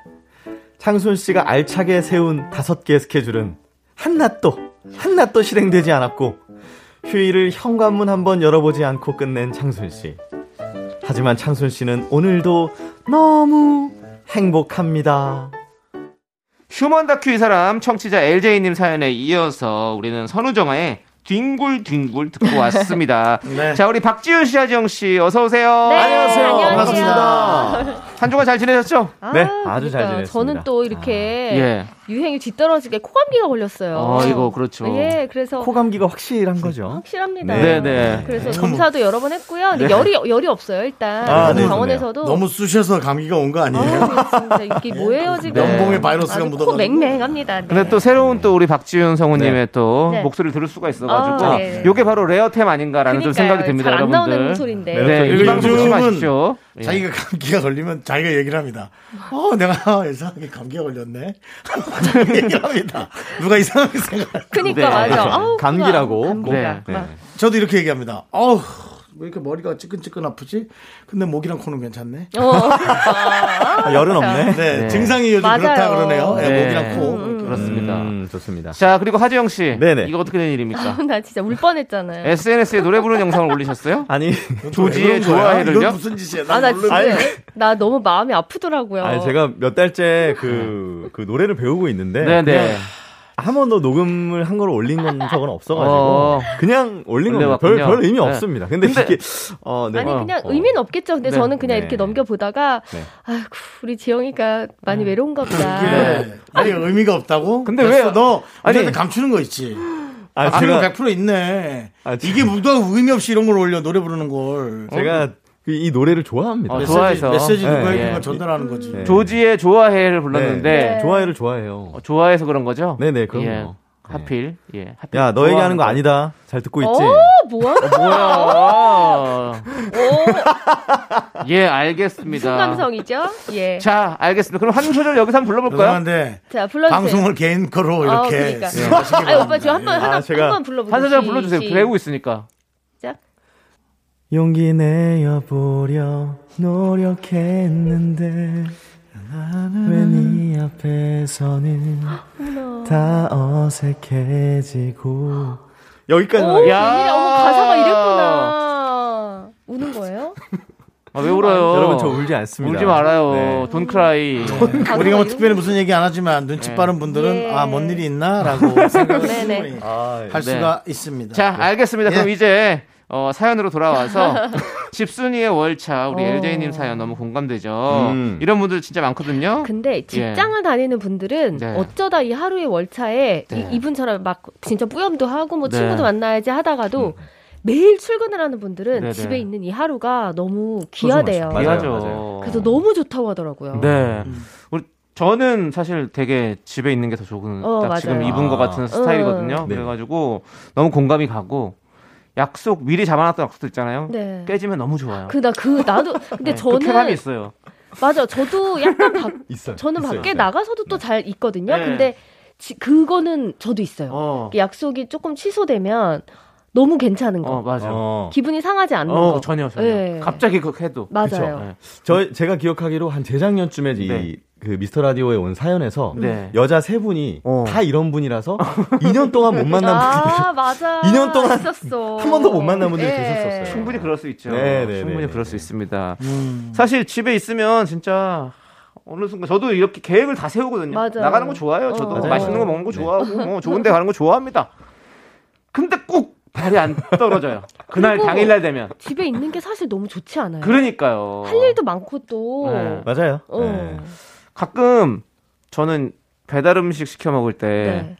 창순 씨가 알차게 세운 다섯 개의 스케줄은 한낱도, 한낱도 실행되지 않았고, 휴일을 현관문 한번 열어보지 않고 끝낸 창순 씨. 하지만 창순 씨는 오늘도 너무 행복합니다. 휴먼 다큐 이 사람 청취자 LJ님 사연에 이어서 우리는 선우정아의 뒹굴뒹굴 듣고 왔습니다. 네. 자, 우리 박지윤 씨, 하지영 씨, 어서 오세요. 네, 안녕하세요. 안녕하세요. 반갑습니다. 한 주간 잘 지내셨죠? 네, 아주 잘 지냈습니다. 저는 또 이렇게 예. 유행이 뒤떨어지게 코감기가 걸렸어요. 어, 이거 그렇죠. 예, 그래서 코감기가 확실한 거죠. 확실합니다. 네, 네. 그래서 검사도 여러 번 했고요. 근데 열이 열이 없어요 일단. 아, 그래서 네, 병원에서도 너무 쑤셔서 감기가 온 거 아니에요? 아, 진짜 이게 뭐예요 지금? 면봉에 바이러스가 묻어가지고. 코 맹맹합니다. 네. 근데 또 새로운 또 우리 박지윤 성우님의 네. 또 네. 목소리를 들을 수가 있어가지고 아, 네. 요게 바로 레어템 아닌가라는 좀 그러니까요. 생각이 듭니다, 여러분들. 나오는 소리인데. 네, 이 방송 조심하십시오. 예. 자기가 감기가 걸리면 자기가 얘기를 합니다. 어, 내가 이상하게 감기가 걸렸네. 얘기를 합니다. 누가 이상하게 생각. 그니까 네. 맞아. 아우, 감기라고. 네, 네. 막. 저도 이렇게 얘기합니다. 어우, 왜 이렇게 머리가 찌끈찌끈 아프지? 근데 목이랑 코는 괜찮네. 어. 아, 열은 없네. 네, 네. 증상이 요즘 맞아요. 그렇다 그러네요. 네, 네. 목이랑 코. 음, 그렇습니다. 음, 좋습니다. 자, 그리고 하지영 씨. 네네. 이거 어떻게 된 일입니까? 나 진짜 울 뻔했잖아요. SNS에 노래 부르는 영상을 올리셨어요? 아니, 조지의 좋아해를요? 이건 무슨 짓이야? 아, 나 지금, 모르겠네. 나 너무 마음이 아프더라고요. 아니 제가 몇 달째 그, 그 노래를 배우고 있는데 네, 네. 한 번도 녹음을 한 걸 올린 건 적은 없어가지고 어. 그냥 올린 겁니다. 별. 별 의미 네. 없습니다. 근데, 근데- 이게 어, 네. 아니 그냥 어. 의미는 없겠죠. 근데 네. 저는 그냥 네. 이렇게 넘겨보다가 네. 아이고 우리 지영이가 많이 외로운가 보다. 네. 아니, 의미가 없다고? 근데 왜- 너, 아니- 감추는 거 있지. 아, 아, 제가 100% 있네. 아, 이게 누가 의미 없이 이런 걸 올려, 노래 부르는 걸. 제가 그이 노래를 좋아합니다. 어, 메시지, 좋아해서. 메시지 네, 누가 예. 해주는 걸 전달하는 거지. 네. 조지의 좋아해를 불렀는데 네. 좋아해를 좋아해요. 어, 좋아해서 그런 거죠? 네네 그럼요. 예. 네. 하필. 예. 하필 야 너 얘기하는 거 아니다. 잘 듣고 있지. 어 뭐야? 뭐야? 오 예, 알겠습니다. 순감성이죠. 예. 자, 알겠습니다. 그럼 한 소절 여기서 한번 불러볼까요? 죄송한데, 자 불러주세요. 방송을 개인 거로 아, 이렇게. 그러니까. 하시기 아니 오빠. 지금 한번 예. 하나 아, 제가 한번 불러보세요. 한 소절 시- 불러주세요. 시- 배우고 있으니까. 용기 내어보려 노력했는데 왜네 앞에서는 다 어색해지고 여기까지 오. 야. 어머, 가사가 이랬구나. 우는 거예요? 아, 왜 울어요? 여러분 저 울지 않습니다. 울지 말아요. 네. 돈 크라이. 우리가 뭐 특별히 무슨 얘기 안 하지만 눈치 빠른 분들은 예. 아, 뭔 일이 있나? 라고 생각을 네네. 충분히 아, 할 네. 수가 있습니다. 자, 알겠습니다. 그럼 예. 이제 어, 사연으로 돌아와서 집순이의 월차 우리 어. LJ님 사연 너무 공감되죠. 음. 이런 분들 진짜 많거든요. 근데 직장을 다니는 분들은 네. 어쩌다 이 하루의 월차에 네. 이, 이분처럼 막 진짜 뿌염도 하고 뭐 네. 친구도 만나야지 하다가도 매일 출근을 하는 분들은 네네. 집에 있는 이 하루가 너무 귀하대요. 맞아요, 귀하죠. 맞아요. 그래서 너무 좋다고 하더라고요. 네. 음. 우리 저는 사실 되게 집에 있는 게 더 좋은 어, 딱 맞아요. 지금 입은 것 같은 아. 스타일이거든요. 네. 그래가지고 너무 공감이 가고 약속 미리 잡아놨던 약속도 있잖아요. 네. 깨지면 너무 좋아요. 그 나 그 나도 근데 네, 그 쾌감이 저는 있어요. 맞아 저도 약간 바, 있어요. 저는 있어요, 밖에 있어요. 나가서도 또 잘 있거든요. 네. 근데 지- 그거는 저도 있어요. 어, 약속이 조금 취소되면 너무 괜찮은 거. 어 맞아. 요 어. 기분이 상하지 않는 어, 거. 전혀 전혀. 네. 갑자기 그렇게 해도. 맞아요. 네. 저 제가 기억하기로 한 재작년쯤에 이 네. 그 미스터 라디오에 온 사연에서 네. 여자 세 분이 어. 다 이런 분이라서 2년 동안 못 만난 분이 아 맞아. 2년 동안 있었어. 한 번도 못 만난 분들이 예. 계셨었어요. 충분히 그럴 수 있죠. 네, 네, 충분히 네, 그럴 네. 수 있습니다. 음. 사실 집에 있으면 진짜 어느 순간 저도 이렇게 계획을 다 세우거든요. 맞아요. 나가는 거 좋아요. 저도 어. 맛있는 거 먹는 거 좋아하고 뭐 좋은 데 가는 거 좋아합니다. 근데 꼭 발이 안 떨어져요. 그날 당일날 되면. 집에 있는 게 사실 너무 좋지 않아요? 그러니까요. 할 일도 많고 또. 네. 맞아요. 어. 네. 가끔 저는 배달 음식 시켜 먹을 때 네.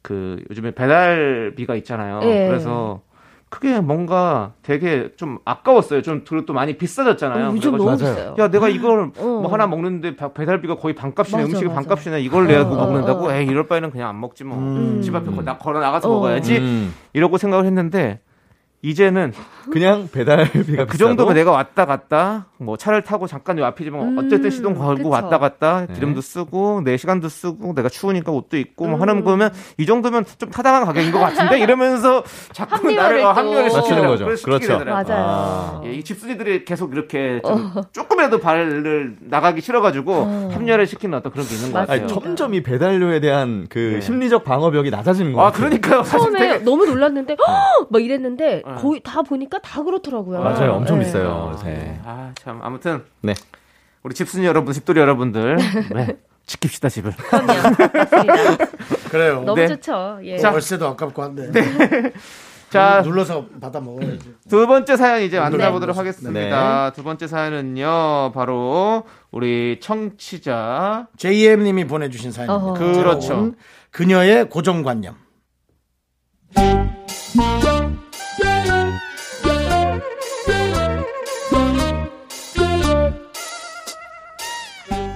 그 요즘에 배달비가 있잖아요. 예. 그래서 그게 뭔가 되게 좀 아까웠어요. 좀 그리고 또 많이 비싸졌잖아요. 어, 요즘 너무. 비싸요. 야 내가 이걸 어. 뭐 하나 먹는데 바- 배달비가 거의 반값이네 맞아, 음식이 맞아. 반값이네 이걸 내가 어, 그거 먹는다고 어, 어. 에이 이럴 바에는 그냥 안 먹지 뭐 음. 집 앞에 나 걸어 나가서 어. 먹어야지 음, 이러고 생각을 했는데 이제는 그냥 배달비가 그 정도면 내가 왔다 갔다 뭐 차를 타고 잠깐 요 앞이지만 음, 어쨌든 시동 걸고 그쵸. 왔다 갔다 네. 기름도 쓰고 내 시간도 쓰고 내가 추우니까 옷도 입고 뭐 음. 하는 거면 이 정도면 좀 타당한 가격인 것 같은데 이러면서 자꾸 합리화를 나를 어, 또. 합리화를 시키는 거죠. 그렇죠. 맞아요. 아. 예, 이 집순이들이 계속 이렇게 좀 조금이라도 발을 나가기 싫어가지고 어. 합리화를 시키는 어떤 그런 게 있는 것. 같아요. 아니, 점점 이 배달료에 대한 그 네. 심리적 방어벽이 낮아지는 거아 같아요. 그러니까요. 사실 처음에 되게 너무 놀랐는데 헉! 막 이랬는데 어. 거의 다 보니까 다 그렇더라고요. 맞아요. 엄청 네. 비싸요. 요새. 아참 아무튼 네. 우리 집순이 여러분, 집돌이 여러분들 네, 지킵시다 집을. 그럼요. 그래요. 너무 네. 좋죠. 예. 자, 월세도 아깝고 한데. 자, 눌러서 받아 먹어야지. 두 번째 사연 이제 네. 만나보도록 하겠습니다. 두 번째 사연은요, 바로 우리 청취자 JM님이 보내주신 사연입니다. 어허. 그렇죠. 그녀의 고정관념.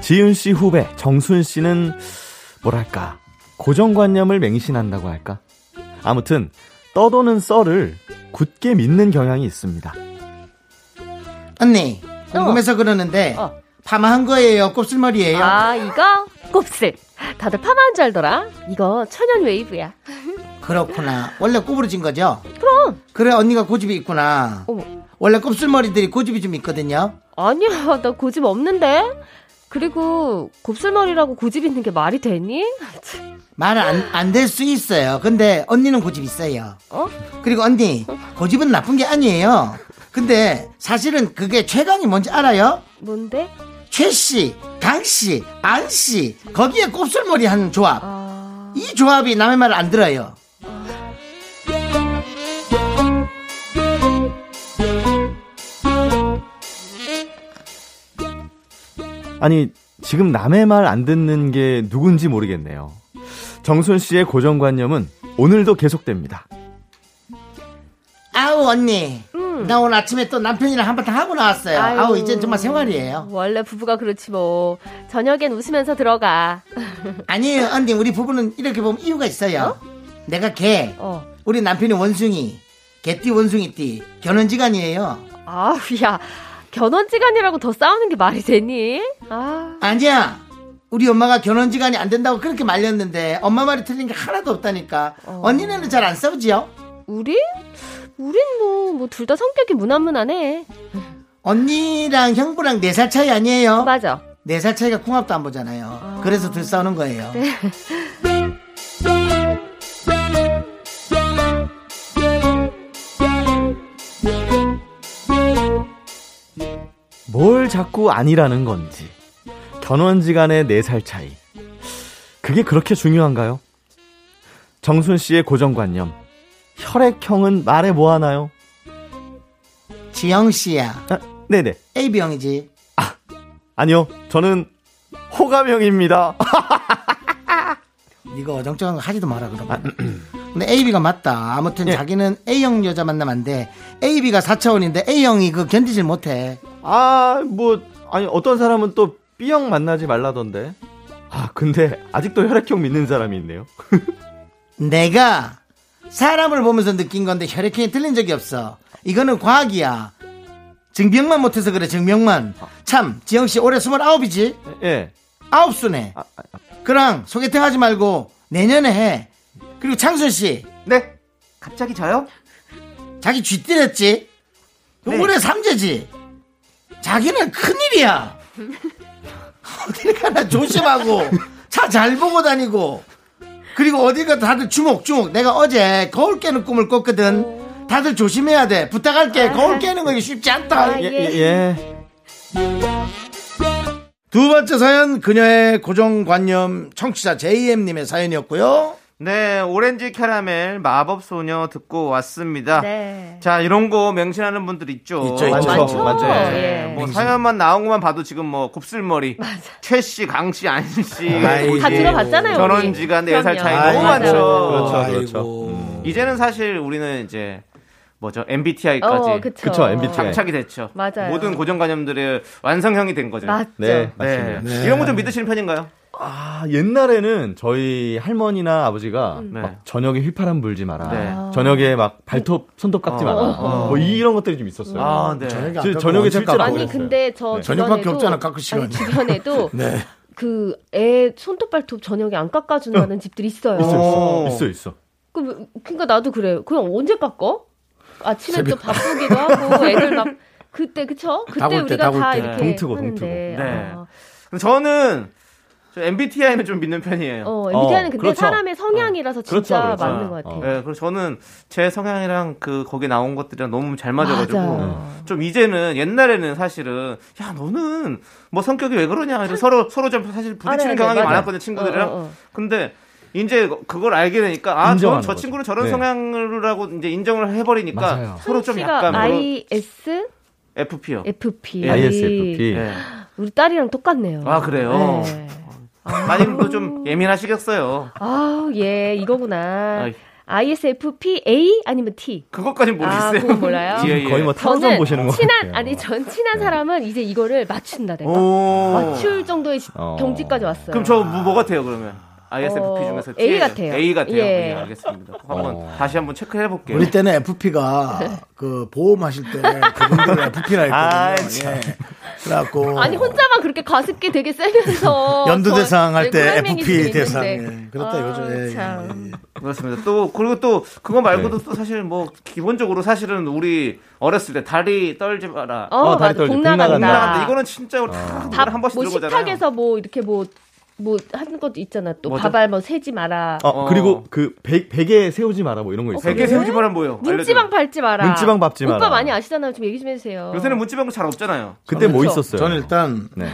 지윤 씨 후배 정순 씨는 뭐랄까 고정관념을 맹신한다고 할까? 아무튼 떠도는 썰을 굳게 믿는 경향이 있습니다. 언니, 궁금해서 그러는데, 어. 파마한 거예요? 곱슬머리예요? 아 이거 곱슬. 다들 파마한 줄 알더라. 이거 천연 웨이브야. 그렇구나. 원래 꼬부러진 거죠? 그럼. 그래, 언니가 고집이 있구나. 어머. 원래 곱슬머리들이 고집이 좀 있거든요. 아니야 나 고집 없는데. 그리고 곱슬머리라고 고집 있는 게 말이 되니? 말은 안, 안 될 수 있어요. 근데 언니는 고집 있어요. 어? 그리고 언니, 고집은 나쁜 게 아니에요. 근데 사실은 그게 최강이 뭔지 알아요? 뭔데? 최씨, 강씨, 안씨, 거기에 곱슬머리 하는 조합. 아 이 조합이 남의 말을 안 들어요. 아니 지금 남의 말 안 듣는 게 누군지 모르겠네요. 정순 씨의 고정관념은 오늘도 계속됩니다. 아우 언니, 음. 나 오늘 아침에 또 남편이랑 한바탕 하고 나왔어요. 아유. 아우 이제 정말 생활이에요. 원래 부부가 그렇지 뭐. 저녁엔 웃으면서 들어가. 아니에요 언니, 우리 부부는 이렇게 보면 이유가 있어요. 내가 개, 어. 우리 남편이 원숭이, 개띠 원숭이띠, 견원지간이에요. 아우 야 견원지간이라고 더 싸우는 게 말이 되니? 아 아니야. 우리 엄마가 결혼지간이 안 된다고 그렇게 말렸는데 엄마 말이 틀린 게 하나도 없다니까. 어. 언니네는 잘 안 싸우지요? 우리? 우린 뭐 뭐 둘 다 성격이 무난무난해. 언니랑 형부랑 네살 차이 아니에요? 맞아. 네살 차이가 궁합도 안 보잖아요. 그래서 들 싸우는 거예요. 뭘 자꾸 아니라는 건지. 견원지 간의 4살 차이. 그게 그렇게 중요한가요? 정순 씨의 고정관념. 혈액형은 말해 뭐 하나요? 지영 씨야. 아, 네네. AB형이지. 아니요. 저는 호감형입니다. 이거 어정쩡한 거 하지도 마라 그러면. 근데 AB가 맞다. 아무튼 예. 자기는 A형 여자 만나면 안 돼. AB가 4차원인데 A형이 그 견디질 못해. 아, 뭐, 아니, 어떤 사람은 또 B형 만나지 말라던데. 아, 근데 아직도 혈액형 믿는 사람이 있네요. 내가 사람을 보면서 느낀 건데 혈액형이 틀린 적이 없어. 이거는 과학이야. 증명만 못해서 그래, 증명만. 참, 지영씨 올해 29이지? 예. 아홉 수네. 아, 아, 아. 그랑 소개팅 하지 말고 내년에 해. 그리고 창순씨, 네. 갑자기 저요? 자기 쥐띠랬지? 네. 올해 삼재지? 자기는 큰일이야. 어딜 가나 조심하고, 차 잘 보고 다니고, 그리고 어딜 가 다들 주목주목. 내가 어제 거울 깨는 꿈을 꿨거든. 다들 조심해야 돼. 부탁할게. 거울 깨는 거 쉽지 않다. 아, 예, 예. 예, 예. 두 번째 사연, 그녀의 고정관념 청취자 JM님의 사연이었고요. 네, 오렌지 캐러멜 마법 소녀 듣고 왔습니다. 네. 자, 이런 거 맹신하는 분들 있죠. 있죠, 있죠. 많죠. 맞아요. 예. 뭐 사연만 나온 것만 봐도 지금 뭐 곱슬머리, 최 씨, 강 씨, 안 씨, 아이고. 다 들어봤잖아요. 우리. 전원지가 네살 그럼요. 차이 아이고. 너무 많죠. 그렇죠, 아이고. 그렇죠. 이제는 사실 우리는 이제 뭐죠 MBTI까지 어, 그쵸. 그쵸, MBTI. 장착이 됐죠. 맞아요. 모든 고정관념들의 완성형이 된 거죠. 맞죠. 네, 네. 맞습니다. 이런 거 좀 믿으시는 편인가요? 아, 옛날에는 저희 할머니나 아버지가 네. 막 저녁에 휘파람 불지 마라. 네. 저녁에 막 발톱, 손톱 깎지 마라. 어. 뭐 이런 것들이 좀 있었어요. 아, 네. 저녁에 저- 저녁에 실제로 언제 아니 깎고 근데 저 네. 저녁밖에 주변에도 없잖아, 깎을 시간이. 아니, 주변에도 네. 그애 손톱 발톱 저녁에 안 깎아준다는 집들이 있어요. 있어, 어. 있어, 있어, 있어. 그 그러니까 나도 그래. 그냥 언제 깎어? 아침에 또 바쁘기도 하고 애들 막 그때 그쵸? 그때 때, 우리가 다 때. 이렇게 동트고, 하는데 동트고. 네. 아, 저는 저 MBTI는 좀 믿는 편이에요. 어, MBTI는 어, 근데 그렇죠. 사람의 성향이라서 진짜 그렇죠, 그렇죠. 맞는 것 같아요. 어. 네, 그래서 저는 제 성향이랑 그 거기 나온 것들이랑 너무 잘 맞아가지고 맞아요. 좀 이제는 옛날에는 사실은 야 너는 뭐 성격이 왜 그러냐 이래서 서로 서로 좀 사실 부딪히는 알아야 돼, 경향이 맞아. 많았거든요 친구들이랑 어, 어, 어. 근데 이제 그걸 알게 되니까 아, 저, 저. 친구는 저런 네. 성향이라고 이제 인정을 해버리니까 맞아요. 서로 좀 약간 뭐라- IS FP요. FP 예. ISFP. 네. 우리 딸이랑 똑같네요. 아, 그래요? 네. 마님도 좀 예민하시겠어요. 아, 예, 이거구나. 아이. ISFP A 아니면 T. 그것까지 아, 모르겠어요. 그건 몰라요? 예, 예. 거의 뭐 저는 보시는 거 친한 같아요. 아니 전 친한 사람은 이제 이거를 맞춘다 내가 오. 맞출 정도의 시- 어. 경지까지 왔어요. 그럼 저 뭐 같아요 그러면? ISFP 어, 중에서 A T- 같아요. A 같아요. 예. 예, 알겠습니다. 한번 어. 다시 한번 체크해 볼게요. 우리 때는 FP가 그 보험하실 때 그분들 FP라 아, 했거든요. 예. 그래갖고 아니 혼자만 그렇게 가습기 되게 세면서 연두 저- 대상 할 네, 때 FP. 대상 예. 그렇다 아, 이거죠. 예, 예, 참. 예. 그렇습니다. 또 그리고 또 그거 말고도 네. 또 사실 뭐 기본적으로 사실은 우리 어렸을 때 다리 떨지 마라. 어, 어. 다리 떨지. 복복 나간다. 이거는 진짜 우리 다 밥, 한 번씩 뭐 들은 거잖아요. 식탁에서 뭐 이렇게 뭐, 뭐 하는 것도 있잖아. 또 뭐죠? 밥알 뭐 세지 마라. 어, 어. 그리고 그 베, 베개 세우지 마라 뭐 이런 거 있어요. 베개 세우지 마라 뭐요? 문지방 밟지 마라. 문지방 밟지 오빠 마라. 많이 아시잖아요. 좀 얘기 좀 해주세요. 요새는 문지방도 잘 없잖아요. 그때 뭐 그렇죠. 있었어요? 저는 일단 네.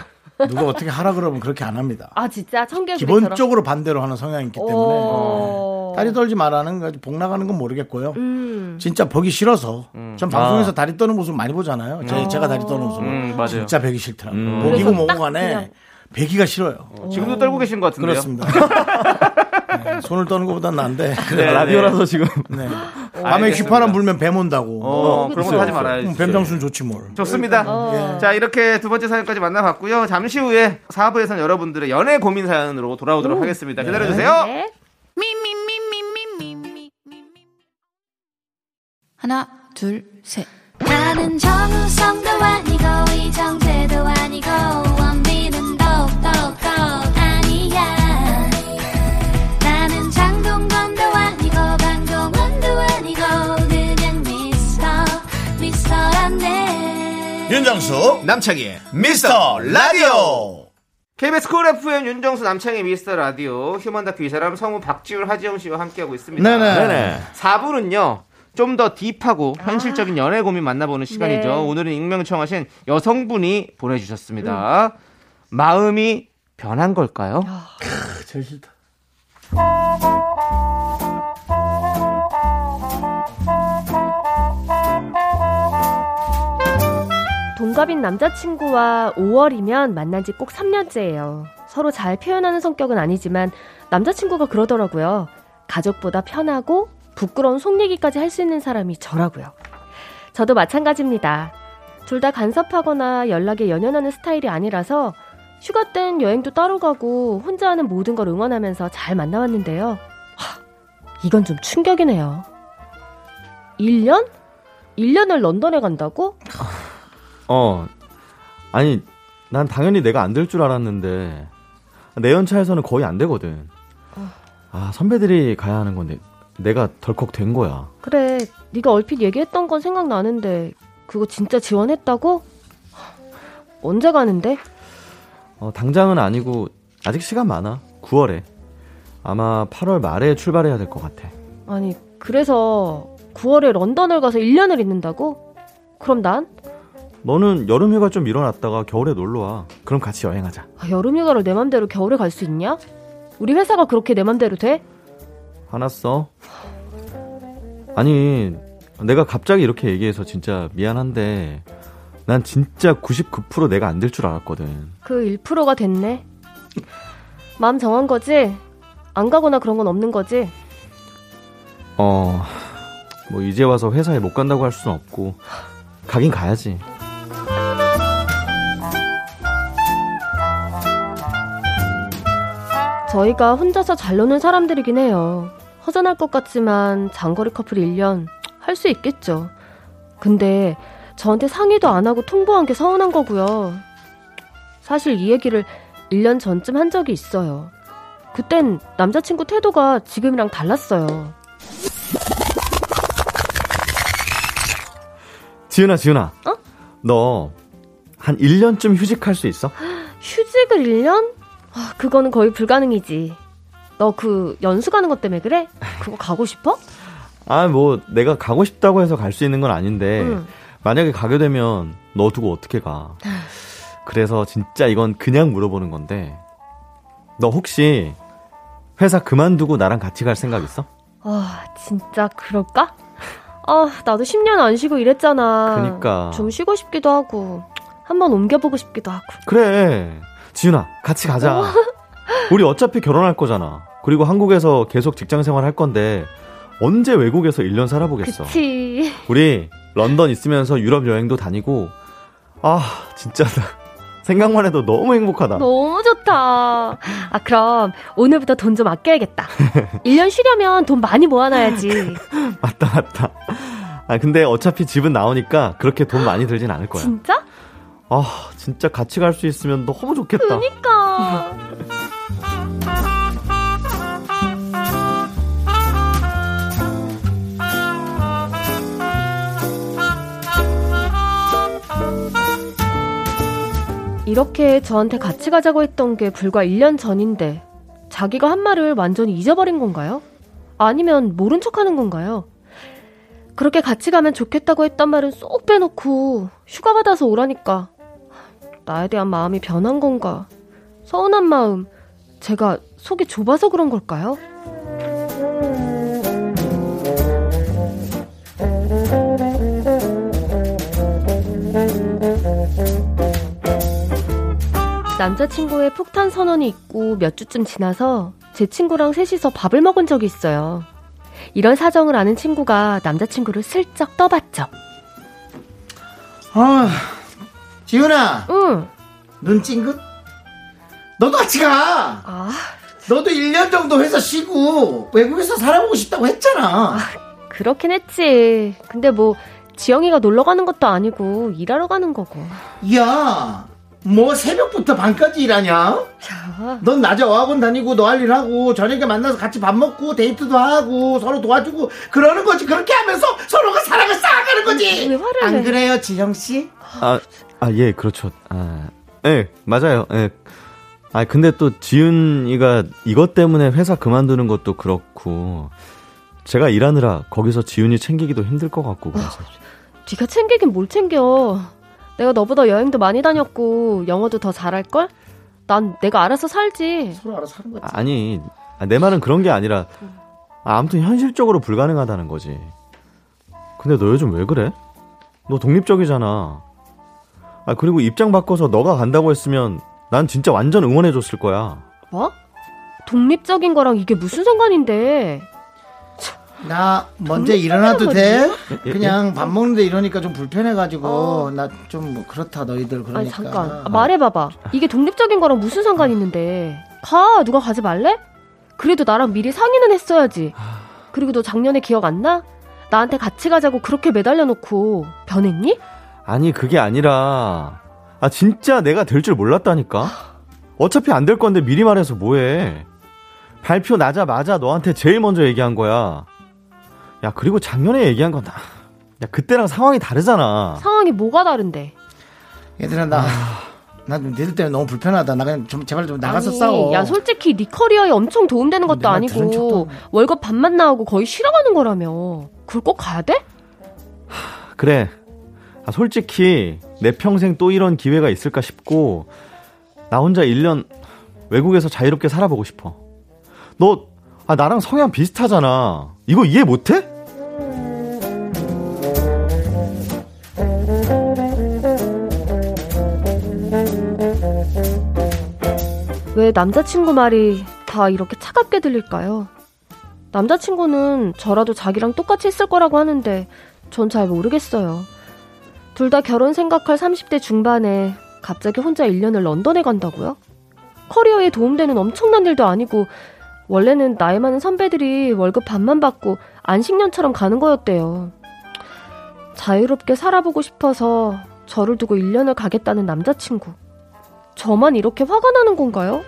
누가 어떻게 하라 그러면 그렇게 안 합니다. 아 진짜 청개구리처럼. 기본적으로 반대로 하는 성향이 있기 때문에 오. 다리 떨지 말라는 거, 복 나가는 건 모르겠고요. 음. 진짜 보기 싫어서 전 방송에서 아. 다리 떠는 모습 많이 보잖아요. 제, 제가 다리 떠는 모습 음, 맞아요. 진짜 배기 싫더라고요. 음. 보기고 뭐고 딱 간에 그냥- 배기가 싫어요. 지금도 떨고 계신 것 같은데요. 그렇습니다. 네, 손을 떠는 것보단 난데. 네, 라디오라서 지금 네. 밤에 알겠습니다. 휘파람 불면 뱀 온다고. 어, 그런 건 하지 음, 말아야지. 뱀 장수는 좋지 뭘. 좋습니다. 어. 자, 이렇게 두 번째 사연까지 만나봤고요. 잠시 후에 4부에서는 여러분들의 연애 고민 사연으로 돌아오도록 하겠습니다. 기다려주세요. 네. 하나, 둘, 셋. 나는 정우성도 아니고, 이정재도 아니고, 윤정수 남창희 미스터 라디오. KBS Cool FM 윤정수 남창희의 미스터 라디오 휴먼 다큐 이 사람 성우 박지윤 하지영 씨와 함께하고 있습니다. 네네. 네네. 4부는요. 좀 더 딥하고 현실적인 연애 고민 만나보는 시간이죠. 네. 오늘은 익명 청하신 여성분이 보내주셨습니다. 마음이 변한 걸까요? 제일 싫다. 동갑인 남자친구와 5월이면 만난 지 꼭 3년째예요. 서로 잘 표현하는 성격은 아니지만 남자친구가 그러더라고요. 가족보다 편하고 부끄러운 속 얘기까지 할 수 있는 사람이 저라고요. 저도 마찬가지입니다. 둘 다 간섭하거나 연락에 연연하는 스타일이 아니라서 휴가 땐 여행도 따로 가고 혼자 하는 모든 걸 응원하면서 잘 만나왔는데요. 하, 이건 좀 충격이네요. 1년? 1년을 런던에 간다고? 어, 아니, 난 당연히 내가 안 될 줄 알았는데, 내 연차에서는 거의 안 되거든. 아, 선배들이 가야 하는 건데, 내가 덜컥 된 거야. 그래, 네가 얼핏 얘기했던 건 생각나는데 그거 진짜 지원했다고? 언제 가는데? 어, 당장은 아니고, 아직 시간 많아. 9월에. 아마 8월 말에 출발해야 될 것 같아. 아니, 그래서 9월에 런던을 가서 1년을 있는다고? 그럼 난? 너는 여름휴가 좀 밀어놨다가 겨울에 놀러 와. 그럼 같이 여행하자. 아, 여름휴가를 내 맘대로 겨울에 갈 수 있냐? 우리 회사가 그렇게 내 맘대로 돼? 화났어? 아니, 내가 갑자기 이렇게 얘기해서 진짜 미안한데, 난 진짜 99% 내가 안 될 줄 알았거든. 그 1%가 됐네. 마음 정한 거지? 안 가거나 그런 건 없는 거지? 어, 뭐 이제 와서 회사에 못 간다고 할 수는 없고, 가긴 가야지. 저희가 혼자서 잘 노는 사람들이긴 해요. 허전할 것 같지만 장거리 커플 1년 할 수 있겠죠. 근데 저한테 상의도 안 하고 통보한 게 서운한 거고요. 사실 이 얘기를 1년 전쯤 한 적이 있어요. 그땐 남자친구 태도가 지금이랑 달랐어요. 지은아, 지은아. 어? 너, 한 1년쯤 휴직할 수 있어? 휴직을 1년? 아, 그거는 거의 불가능이지. 너 그 연수 가는 것 때문에 그래? 그거 가고 싶어? 아, 뭐, 내가 가고 싶다고 해서 갈 수 있는 건 아닌데, 응. 만약에 가게 되면 너 두고 어떻게 가? 그래서 진짜 이건 그냥 물어보는 건데, 너 혹시 회사 그만두고 나랑 같이 갈 생각 있어? 아, 진짜 그럴까? 아, 나도 10년 안 쉬고 일했잖아. 그니까. 좀 쉬고 싶기도 하고, 한번 옮겨보고 싶기도 하고. 그래. 지윤아, 같이 가자. 우리 어차피 결혼할 거잖아. 그리고 한국에서 계속 직장 생활 할 건데, 언제 외국에서 1년 살아보겠어. 그치. 우리 런던 있으면서 유럽 여행도 다니고, 아, 진짜 나 생각만 해도 너무 행복하다. 너무 좋다. 아, 그럼 오늘부터 돈 좀 아껴야겠다. 1년 쉬려면 돈 많이 모아놔야지. 맞다, 맞다. 아, 근데 어차피 집은 나오니까 그렇게 돈 많이 들진 않을 거야. 진짜? 아, 진짜 같이 갈 수 있으면 너무 좋겠다. 그니까. 이렇게 저한테 같이 가자고 했던 게 불과 1년 전인데 자기가 한 말을 완전히 잊어버린 건가요? 아니면 모른 척 하는 건가요? 그렇게 같이 가면 좋겠다고 했던 말은 쏙 빼놓고 휴가 받아서 오라니까 나에 대한 마음이 변한 건가? 서운한 마음, 제가 속이 좁아서 그런 걸까요? 남자친구의 폭탄 선언이 있고 몇 주쯤 지나서 제 친구랑 셋이서 밥을 먹은 적이 있어요. 이런 사정을 아는 친구가 남자친구를 슬쩍 떠봤죠. 아, 지훈아, 응. 눈 찡긋? 너도 같이 가. 아, 너도 1년 정도 회사 쉬고 외국에서 살아보고 싶다고 했잖아. 그렇긴 했지. 근데 뭐, 지영이가 놀러 가는 것도 아니고, 일하러 가는 거고. 야, 뭐 새벽부터 밤까지 일하냐? 야, 넌 낮에 어학원 다니고 너 할 일 하고 저녁에 만나서 같이 밥 먹고 데이트도 하고 서로 도와주고 그러는 거지. 그렇게 하면서 서로가 사랑을 쌓아가는 거지. 왜 화를 안 내? 그래요, 지영 씨? 아, 아, 예, 그렇죠. 아, 예, 맞아요. 예. 아, 근데 또 지윤이가 이것 때문에 회사 그만두는 것도 그렇고, 제가 일하느라 거기서 지윤이 챙기기도 힘들 것 같고, 그래서. 네가 챙기긴 뭘 챙겨. 내가 너보다 여행도 많이 다녔고, 영어도 더 잘할걸? 난 내가 알아서 살지. 서로 알아서 하는 거지. 아니, 아, 내 말은 그런 게 아니라, 아, 아무튼 현실적으로 불가능하다는 거지. 근데 너 요즘 왜 그래? 너 독립적이잖아. 아, 그리고 입장 바꿔서 너가 간다고 했으면, 난 진짜 완전 응원해 줬을 거야. 뭐? 독립적인 거랑 이게 무슨 상관인데? 나 먼저 일어나도 돼? 예, 그냥 밥 먹는데 이러니까 좀 불편해가지고 나좀 뭐 그렇다 너희들 아니 그러니까. 잠깐 아, 말해봐봐 이게 독립적인 거랑 무슨 상관 있는데 가 누가 가지 말래? 그래도 나랑 미리 상의는 했어야지 그리고 너 작년에 기억 안 나? 나한테 같이 가자고 그렇게 매달려 놓고 변했니? 아니 그게 아니라 아 진짜 내가 될 줄 몰랐다니까. 어차피 안 될 건데 미리 말해서 뭐해. 발표 나자마자 너한테 제일 먼저 얘기한 거야. 야 그리고 작년에 얘기한 건 나. 야 그때랑 상황이 다르잖아. 상황이 뭐가 다른데 얘들아 나. 나 니들 때문에 너무 불편하다. 나 그냥 좀 제발 좀 나가서 아니, 싸워. 야 솔직히 네 커리어에 엄청 도움되는 것도 아니고 월급 반만 나오고 거의 쉬러 가는 거라며 그걸 꼭 가야 돼? 그래. 아, 솔직히 내 평생 또 이런 기회가 있을까 싶고 나 혼자 1년 외국에서 자유롭게 살아보고 싶어. 너 아, 나랑 성향 비슷하잖아. 이거 이해 못해? 왜 남자친구 말이 다 이렇게 차갑게 들릴까요? 남자친구는 저라도 자기랑 똑같이 있을 거라고 하는데 전 잘 모르겠어요. 둘 다 결혼 생각할 30대 중반에 갑자기 혼자 1년을 런던에 간다고요? 커리어에 도움되는 엄청난 일도 아니고 원래는 나이 많은 선배들이 월급 반만 받고 안식년처럼 가는 거였대요. 자유롭게 살아보고 싶어서 저를 두고 1년을 가겠다는 남자친구. 저만 이렇게 화가 나는 건가요?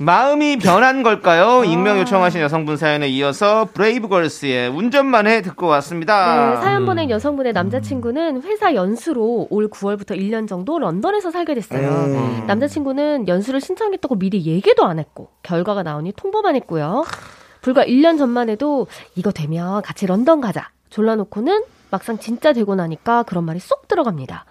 마음이 변한 아. 걸까요? 익명 요청하신 여성분 사연에 이어서 브레이브걸스의 운전만 해 듣고 왔습니다. 네, 사연 보낸 여성분의 남자친구는 회사 연수로 올 9월부터 1년 정도 런던에서 살게 됐어요. 음. 남자친구는 연수를 신청했다고 미리 얘기도 안 했고 결과가 나오니 통보만 했고요. 불과 1년 전만 해도 이거 되면 같이 런던 가자. 졸라놓고는 막상 진짜 되고 나니까 그런 말이 쏙 들어갑니다.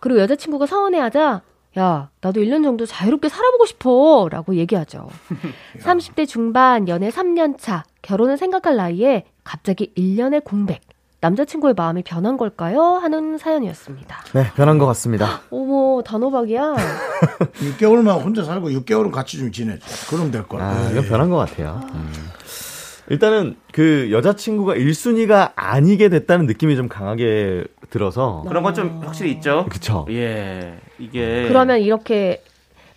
그리고 여자친구가 서운해하자 야, 나도 1년 정도 자유롭게 살아보고 싶어. 라고 얘기하죠. 30대 중반, 연애 3년 차, 결혼을 생각할 나이에 갑자기 1년의 공백. 남자친구의 마음이 변한 걸까요? 하는 사연이었습니다. 네, 변한 것 같습니다. 어머, 단호박이야. 6개월만 혼자 살고 6개월은 같이 좀 지내자. 그럼 될 거야. 아, 이건 변한 것 같아요. 음. 일단은 그 여자친구가 1순위가 아니게 됐다는 느낌이 좀 강하게 들어서 그런 건 좀 확실히 있죠. 그쵸. 예, 이게 그러면 이렇게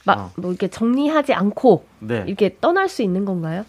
막, 어. 뭐 이렇게 정리하지 않고 네. 이렇게 떠날 수 있는 건가요?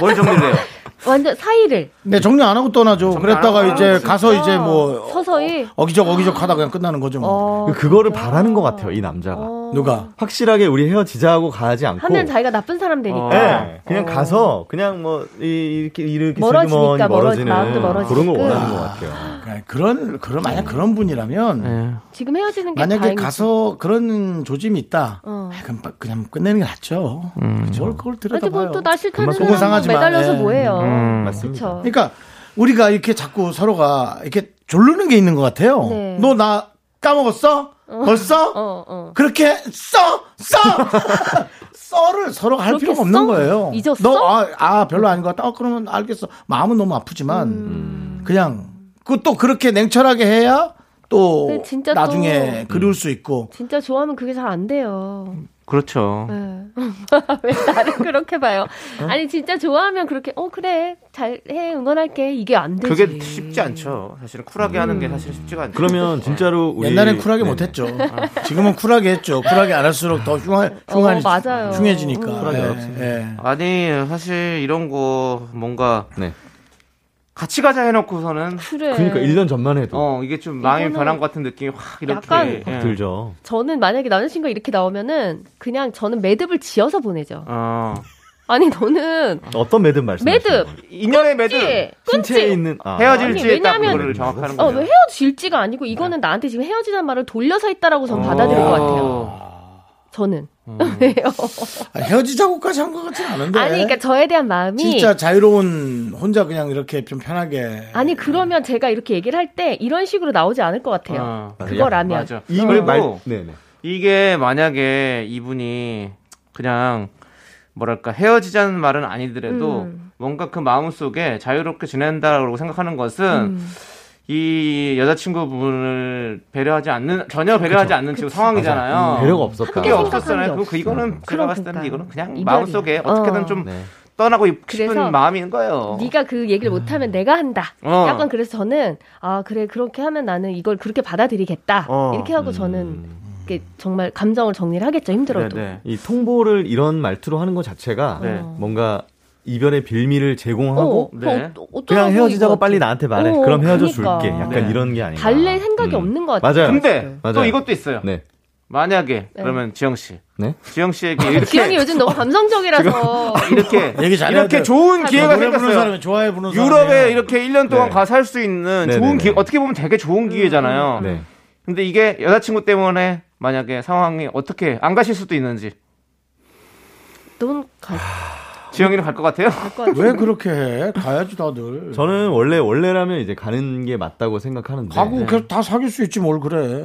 뭘 정리를 해요? 완전 사이를 네, 정리 안 하고 떠나죠. 정리 그랬다가 안 이제 진짜. 가서 이제 뭐 서서히 어기적 어기적 하다 그냥 끝나는 거죠. 뭐. 어, 그거를. 바라는 것 같아요, 이 남자가. 어. 누가? 확실하게 우리 헤어지자 하고 가지 않고 하면 자기가 나쁜 사람 되니까. 네, 그냥 어. 가서 그냥 뭐 이- 이렇게 이렇게 멀어지니까 슬그머니 멀어- 멀어지는 마음도 멀어지고. 그런 거 원하는 것 같아요. 그러니까 그런 그런 만약 그런 분이라면 예. 지금 헤어지는 게 만약에 다행이지. 가서 그런 조짐이 있다. 어. 아, 그럼 빠- 그냥 끝내는 게 낫죠. 그걸 그걸 아니 들여다봐요. 뭐또나 싫다는 속은 사람 매달려서 예. 뭐해요. 음, 맞습니다. 그쵸. 그러니까 우리가 이렇게 자꾸 서로가 이렇게 졸르는 게 있는 것 같아요. 네. 너나 까먹었어? 벌써? 어, 어. 그렇게 써! 써! 써를 서로 할 필요가 없는 써? 거예요. 잊었어? 너, 아, 아, 별로 아닌 것 같다. 어, 그러면 알겠어. 마음은 너무 아프지만, 음. 그냥, 그 또 그렇게 냉철하게 해야 또 나중에 또- 그리울 수 있고. 진짜 좋아하면 그게 잘 안 돼요. 그렇죠. 네. 왜 나를 그렇게 봐요? 어? 아니 진짜 좋아하면 그렇게 어 그래 잘해 응원할게 이게 안 되지. 그게 쉽지 않죠. 사실은 쿨하게 하는 게 사실 쉽지가 않죠. 그러면 진짜로 우리 옛날엔 쿨하게 네네. 못했죠. 지금은 쿨하게 했죠. 쿨하게 안 할수록 더 흉하, 흉하, 어, 맞아요. 흉해지니까. 음. 예. 아니 사실 이런 거 뭔가 네. 같이 가자 해놓고서는 그래. 그러니까 1년 전만 해도 어 이게 좀 마음이 이거는 변한 것 같은 느낌이 확 이렇게 약간 예. 들죠. 저는 만약에 남자친구가 이렇게 나오면은 그냥 저는 매듭을 지어서 보내죠. 어 아니 너는 어떤 매듭 말씀? 매듭 인연의 매듭 끊지 신체에. 있는 아, 헤어질지에 딱 왜냐면- 그거를 정확하는 어, 거죠. 왜 헤어질지가 아니고 이거는 나한테 지금 헤어지자는 말을 돌려서 했다라고 저는 받아들일 것 같아요. 어. 저는. 음. 왜요? 아, 헤어지자고까지 한 것 같지는 않은데. 아니, 그러니까 저에 대한 마음이 진짜 자유로운 혼자 그냥 이렇게 좀 편하게. 아니 그러면 제가 이렇게 얘기를 할 때 이런 식으로 나오지 않을 것 같아요. 어. 그거라면. 맞아. 이걸 말 네네. 이게 만약에 이분이 그냥 뭐랄까 헤어지자는 말은 아니더라도 음. 뭔가 그 마음 속에 자유롭게 지낸다고 생각하는 것은 음. 이 여자친구분을 배려하지 않는 전혀 배려하지 않는 지금 상황이잖아요. 배려가 없었다. 그게 함께 없었잖아요. 그 이거는. 제가 봤을 때는 그러니까요. 이거는 그냥 이별이야. 마음속에 어떻게든 어. 좀 네. 떠나고 싶은 마음인 거예요. 네가 그 얘기를 못 하면 내가 한다. 어. 약간 그래서 저는 아 그래 그렇게 하면 나는 이걸 그렇게 받아들이겠다. 어. 이렇게 하고 저는 이렇게 정말 감정을 정리를 하겠죠 힘들어도. 네, 이 통보를 이런 말투로 ha는 것 자체가 네. 뭔가 이별의 빌미를 제공하고 어, 네. 어, 그냥 헤어지자고 빨리 나한테 말해. 어, 그럼 헤어져 그러니까. 줄게. 약간 네. 이런 게 아닌가. 달랠 생각이 음. 없는 것 같아요. 맞아요. 근데 또 맞아요. 이것도 있어요. 네. 만약에 네. 그러면 지영 씨, 네? 지영 씨에게 이렇게 지영이 요즘 너무 감성적이라서 이렇게 이렇게. 좋은 아, 기회가 생겼어요. 좋아해 부르는 유럽에. 이렇게 1년 동안 네. 가살수 있는. 좋은 기회, 어떻게 보면 되게 좋은 기회잖아요. 네. 근데 이게 여자친구 때문에 만약에 상황이 어떻게 안 가실 수도 있는지 넌 갈, 지영이는 갈 것 같아요. 왜 그렇게 해? 가야지 다들. 저는 원래 원래라면 이제 가는 게 맞다고 생각하는데. 가고 네. 계속 다 사귈 수 있지 뭘 그래.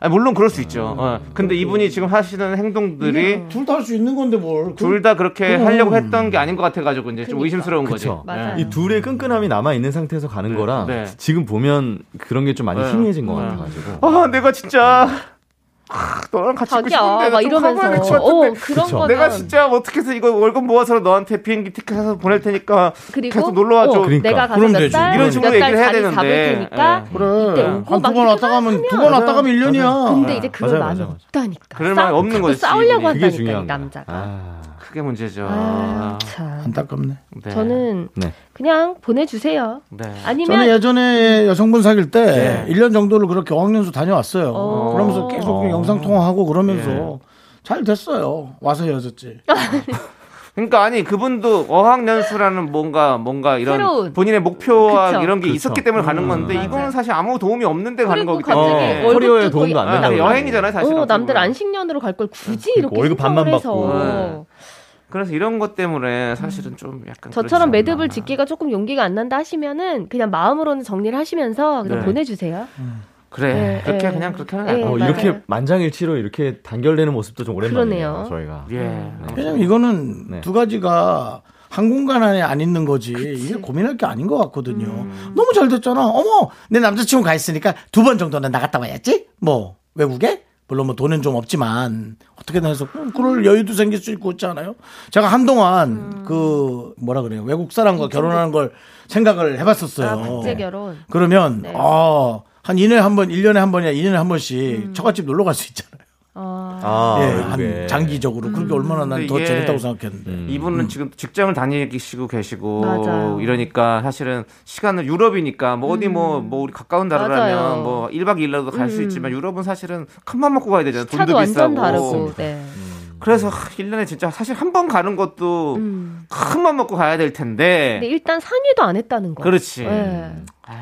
아, 물론 그럴 수 있죠. 어. 근데 이분이 지금 하시는 행동들이 둘 다 할 수 있는 건데 뭘. 둘 다 그렇게 그럼. 하려고 했던 게 아닌 것 같아가지고 이제 좀 그러니까. 의심스러운 그쵸. 거지. 맞아요. 네. 이 둘의 끈끈함이 남아 있는 상태에서 가는 거랑 네. 지금 보면 그런 게 좀 많이 네. 희미해진 것 네. 같아가지고. 아, 내가 진짜 아, 너랑 같이 자기야 싶은데 막 이러면서 같은데. 어 그런. 거는 내가 진짜 어떻게 해서 이거 월급 모아서 너한테 비행기 티켓 사서 보낼 테니까 그리고 계속 놀러 와줘. 어, 그러니까. 내가 가서. 몇 달 이런 식으로 얘기를 해야 되는데. 테니까 예. 그래. 이때 한 오고 두막번 이렇게 왔다 가면 두 번. 왔다 가면 1년이야. 근데 이제 맞아요, 맞아요. 없다니까. 그럴 싸- 마음이 없는 거지, 싸우려고 한다니까. 남자가. 아. 그게 문제죠. 아, 참. 안타깝네. 네. 저는 네. 그냥 보내주세요. 네. 아니면 저는 예전에 여성분 사귈 때 네. 1년 정도를 그렇게 어학연수 다녀왔어요. 어. 그러면서 계속 어. 영상 통화하고 그러면서 예. 잘 됐어요. 와서 헤어졌지. 그러니까 아니 그분도 어학연수라는 뭔가 뭔가 이런 새로운. 본인의 목표와 그쵸. 이런 게 그쵸. 있었기 때문에 가는 건데 맞아요. 이거는 사실 아무 도움이 없는데 가는 거기 때문에 어, 커리어에 도움도 안안 된다고. 나가고. 여행이잖아요, 사실. 어, 남들. 안식년으로 갈 걸 굳이 그러니까 이렇게 월급 반만 해서 받고. 네. 그래서 이런 것 때문에 사실은 좀 약간 저처럼 매듭을. 짓기가 조금 용기가 안 난다 하시면은 그냥 마음으로는 정리를 하시면서 그냥 네. 보내주세요. 그래 네, 그렇게 네. 그냥 그렇게 하는 네. 게 어. 이렇게 만장일치로 이렇게 단결되는 모습도 좀 오랜만이에요. 그러네요. 저희가. 예. 왜냐면 이거는 네. 두 가지가 한 공간 안에 안 있는 거지. 이게 고민할 게 아닌 것 같거든요. 음. 너무 잘 됐잖아. 어머, 내 남자친구 가 있으니까 두 번 정도는 나갔다 와야지. 뭐 외국에? 물론 뭐 돈은 좀 없지만 어떻게든 해서 그- 그럴 여유도 생길 수 있고 있지 않아요? 제가 한동안 음. 그 뭐라 그래요 외국 사람과 결혼하는 걸 생각을 해봤었어요. 아, 국제 결혼. 그러면 네. 아, 한 2년에 한 번, 1년에 한 번이야 2년에 한 번씩 처갓집 놀러 갈 수 있잖아요. 어, 아, 예. 한 장기적으로 그렇게 얼마나 난 더 재밌다고 생각했는데. 음. 이분은 지금 직장을 다니시고 계시고 맞아요. 이러니까 사실은 시간은 유럽이니까 뭐 어디 뭐뭐 우리 가까운 맞아요. 나라라면 뭐 1박 2일라도 갈수 음. 있지만 유럽은 사실은 큰맘 먹고 가야 되잖아요. 돈도 완전 비싸고. 다르고. 네. 그래서 1년에 진짜 사실 한 번 가는 것도 음. 큰맘 먹고 가야 될 텐데. 근데 일단 상의도 안 했다는 거. 그렇지. 네.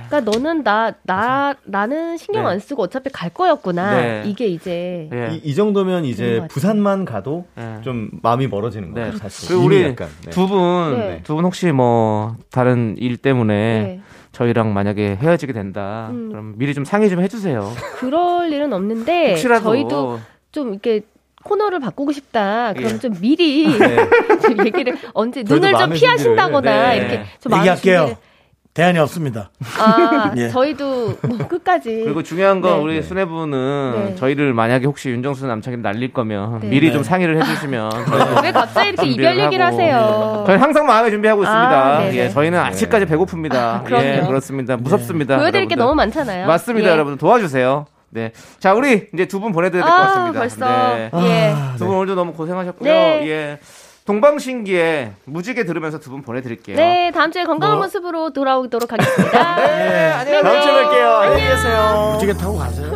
그러니까 너는 나, 나, 나는 신경 네. 안 쓰고 어차피 갈 거였구나. 네. 이게 이제. 예. 이, 이 정도면 이제. 부산만 가도 네. 좀 마음이 멀어지는 거예요, 네. 사실. 그리고 우리 약간, 네. 두 분, 네. 두분 혹시 뭐 다른 일 때문에 네. 저희랑 만약에 헤어지게 된다. 음. 그럼 미리 좀 상의 좀 해주세요. 그럴 일은 없는데. 혹시라도 저희도 좀 이렇게 코너를 바꾸고 싶다. 그럼 예. 좀 미리 네. 좀 얘기를 언제 눈을 좀 피하신다거나 네. 이렇게 좀 얘기할게요. 대안이 없습니다. 아, 예. 저희도 뭐 끝까지. 그리고 중요한 건 네. 우리 네. 수뇌부는 네. 저희를 만약에 혹시 윤정수 남창이 날릴 거면 네. 미리 네. 좀 상의를 해주시면 저희도 왜 갑자기 이렇게 이별 얘기를 하고. 하세요? 저희 항상 마음에 준비하고 있습니다. 아, 네네. 예, 저희는 아직까지 배고픕니다. 그럼요. 예, 그렇습니다. 무섭습니다. 보여드릴 게 여러분들. 너무 많잖아요. 맞습니다, 예. 여러분 도와주세요. 네, 자 우리 이제 두 분 보내드려야 될것 아, 같습니다. 벌써. 네. 예. 두분 오늘도 너무 고생하셨고요. 네. 예. 동방신기에 무지개 들으면서 두 분 보내드릴게요. 네, 다음 주에 건강한 모습으로 돌아오도록 하겠습니다. 네, 안녕히 다음 주에. 뵐게요. 안녕히 계세요. 무지개 타고 가세요.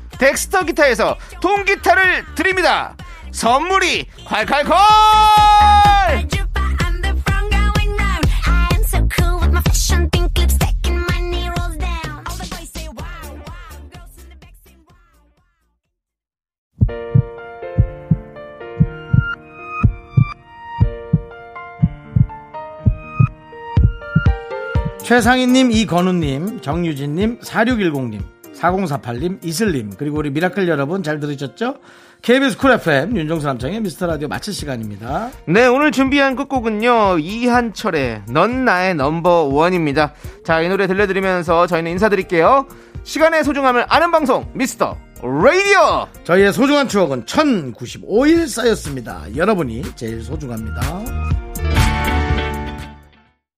덱스터 기타에서 통기타를 드립니다. 선물이 콸콸콸! 최상희님, 이건우님, 정유진님, 4610님, 4048님, 이슬님, 그리고 우리 미라클 여러분 잘 들으셨죠? KBS Cool FM, 윤정수 남창희의 미스터 라디오 마칠 시간입니다. 네, 오늘 준비한 끝곡은요, 이한철의 넌 나의 넘버 원입니다. 자, 이 노래 들려드리면서 저희는 인사드릴게요. 시간의 소중함을 아는 방송, 미스터 라디오! 저희의 소중한 추억은 1095일 쌓였습니다. 여러분이 제일 소중합니다.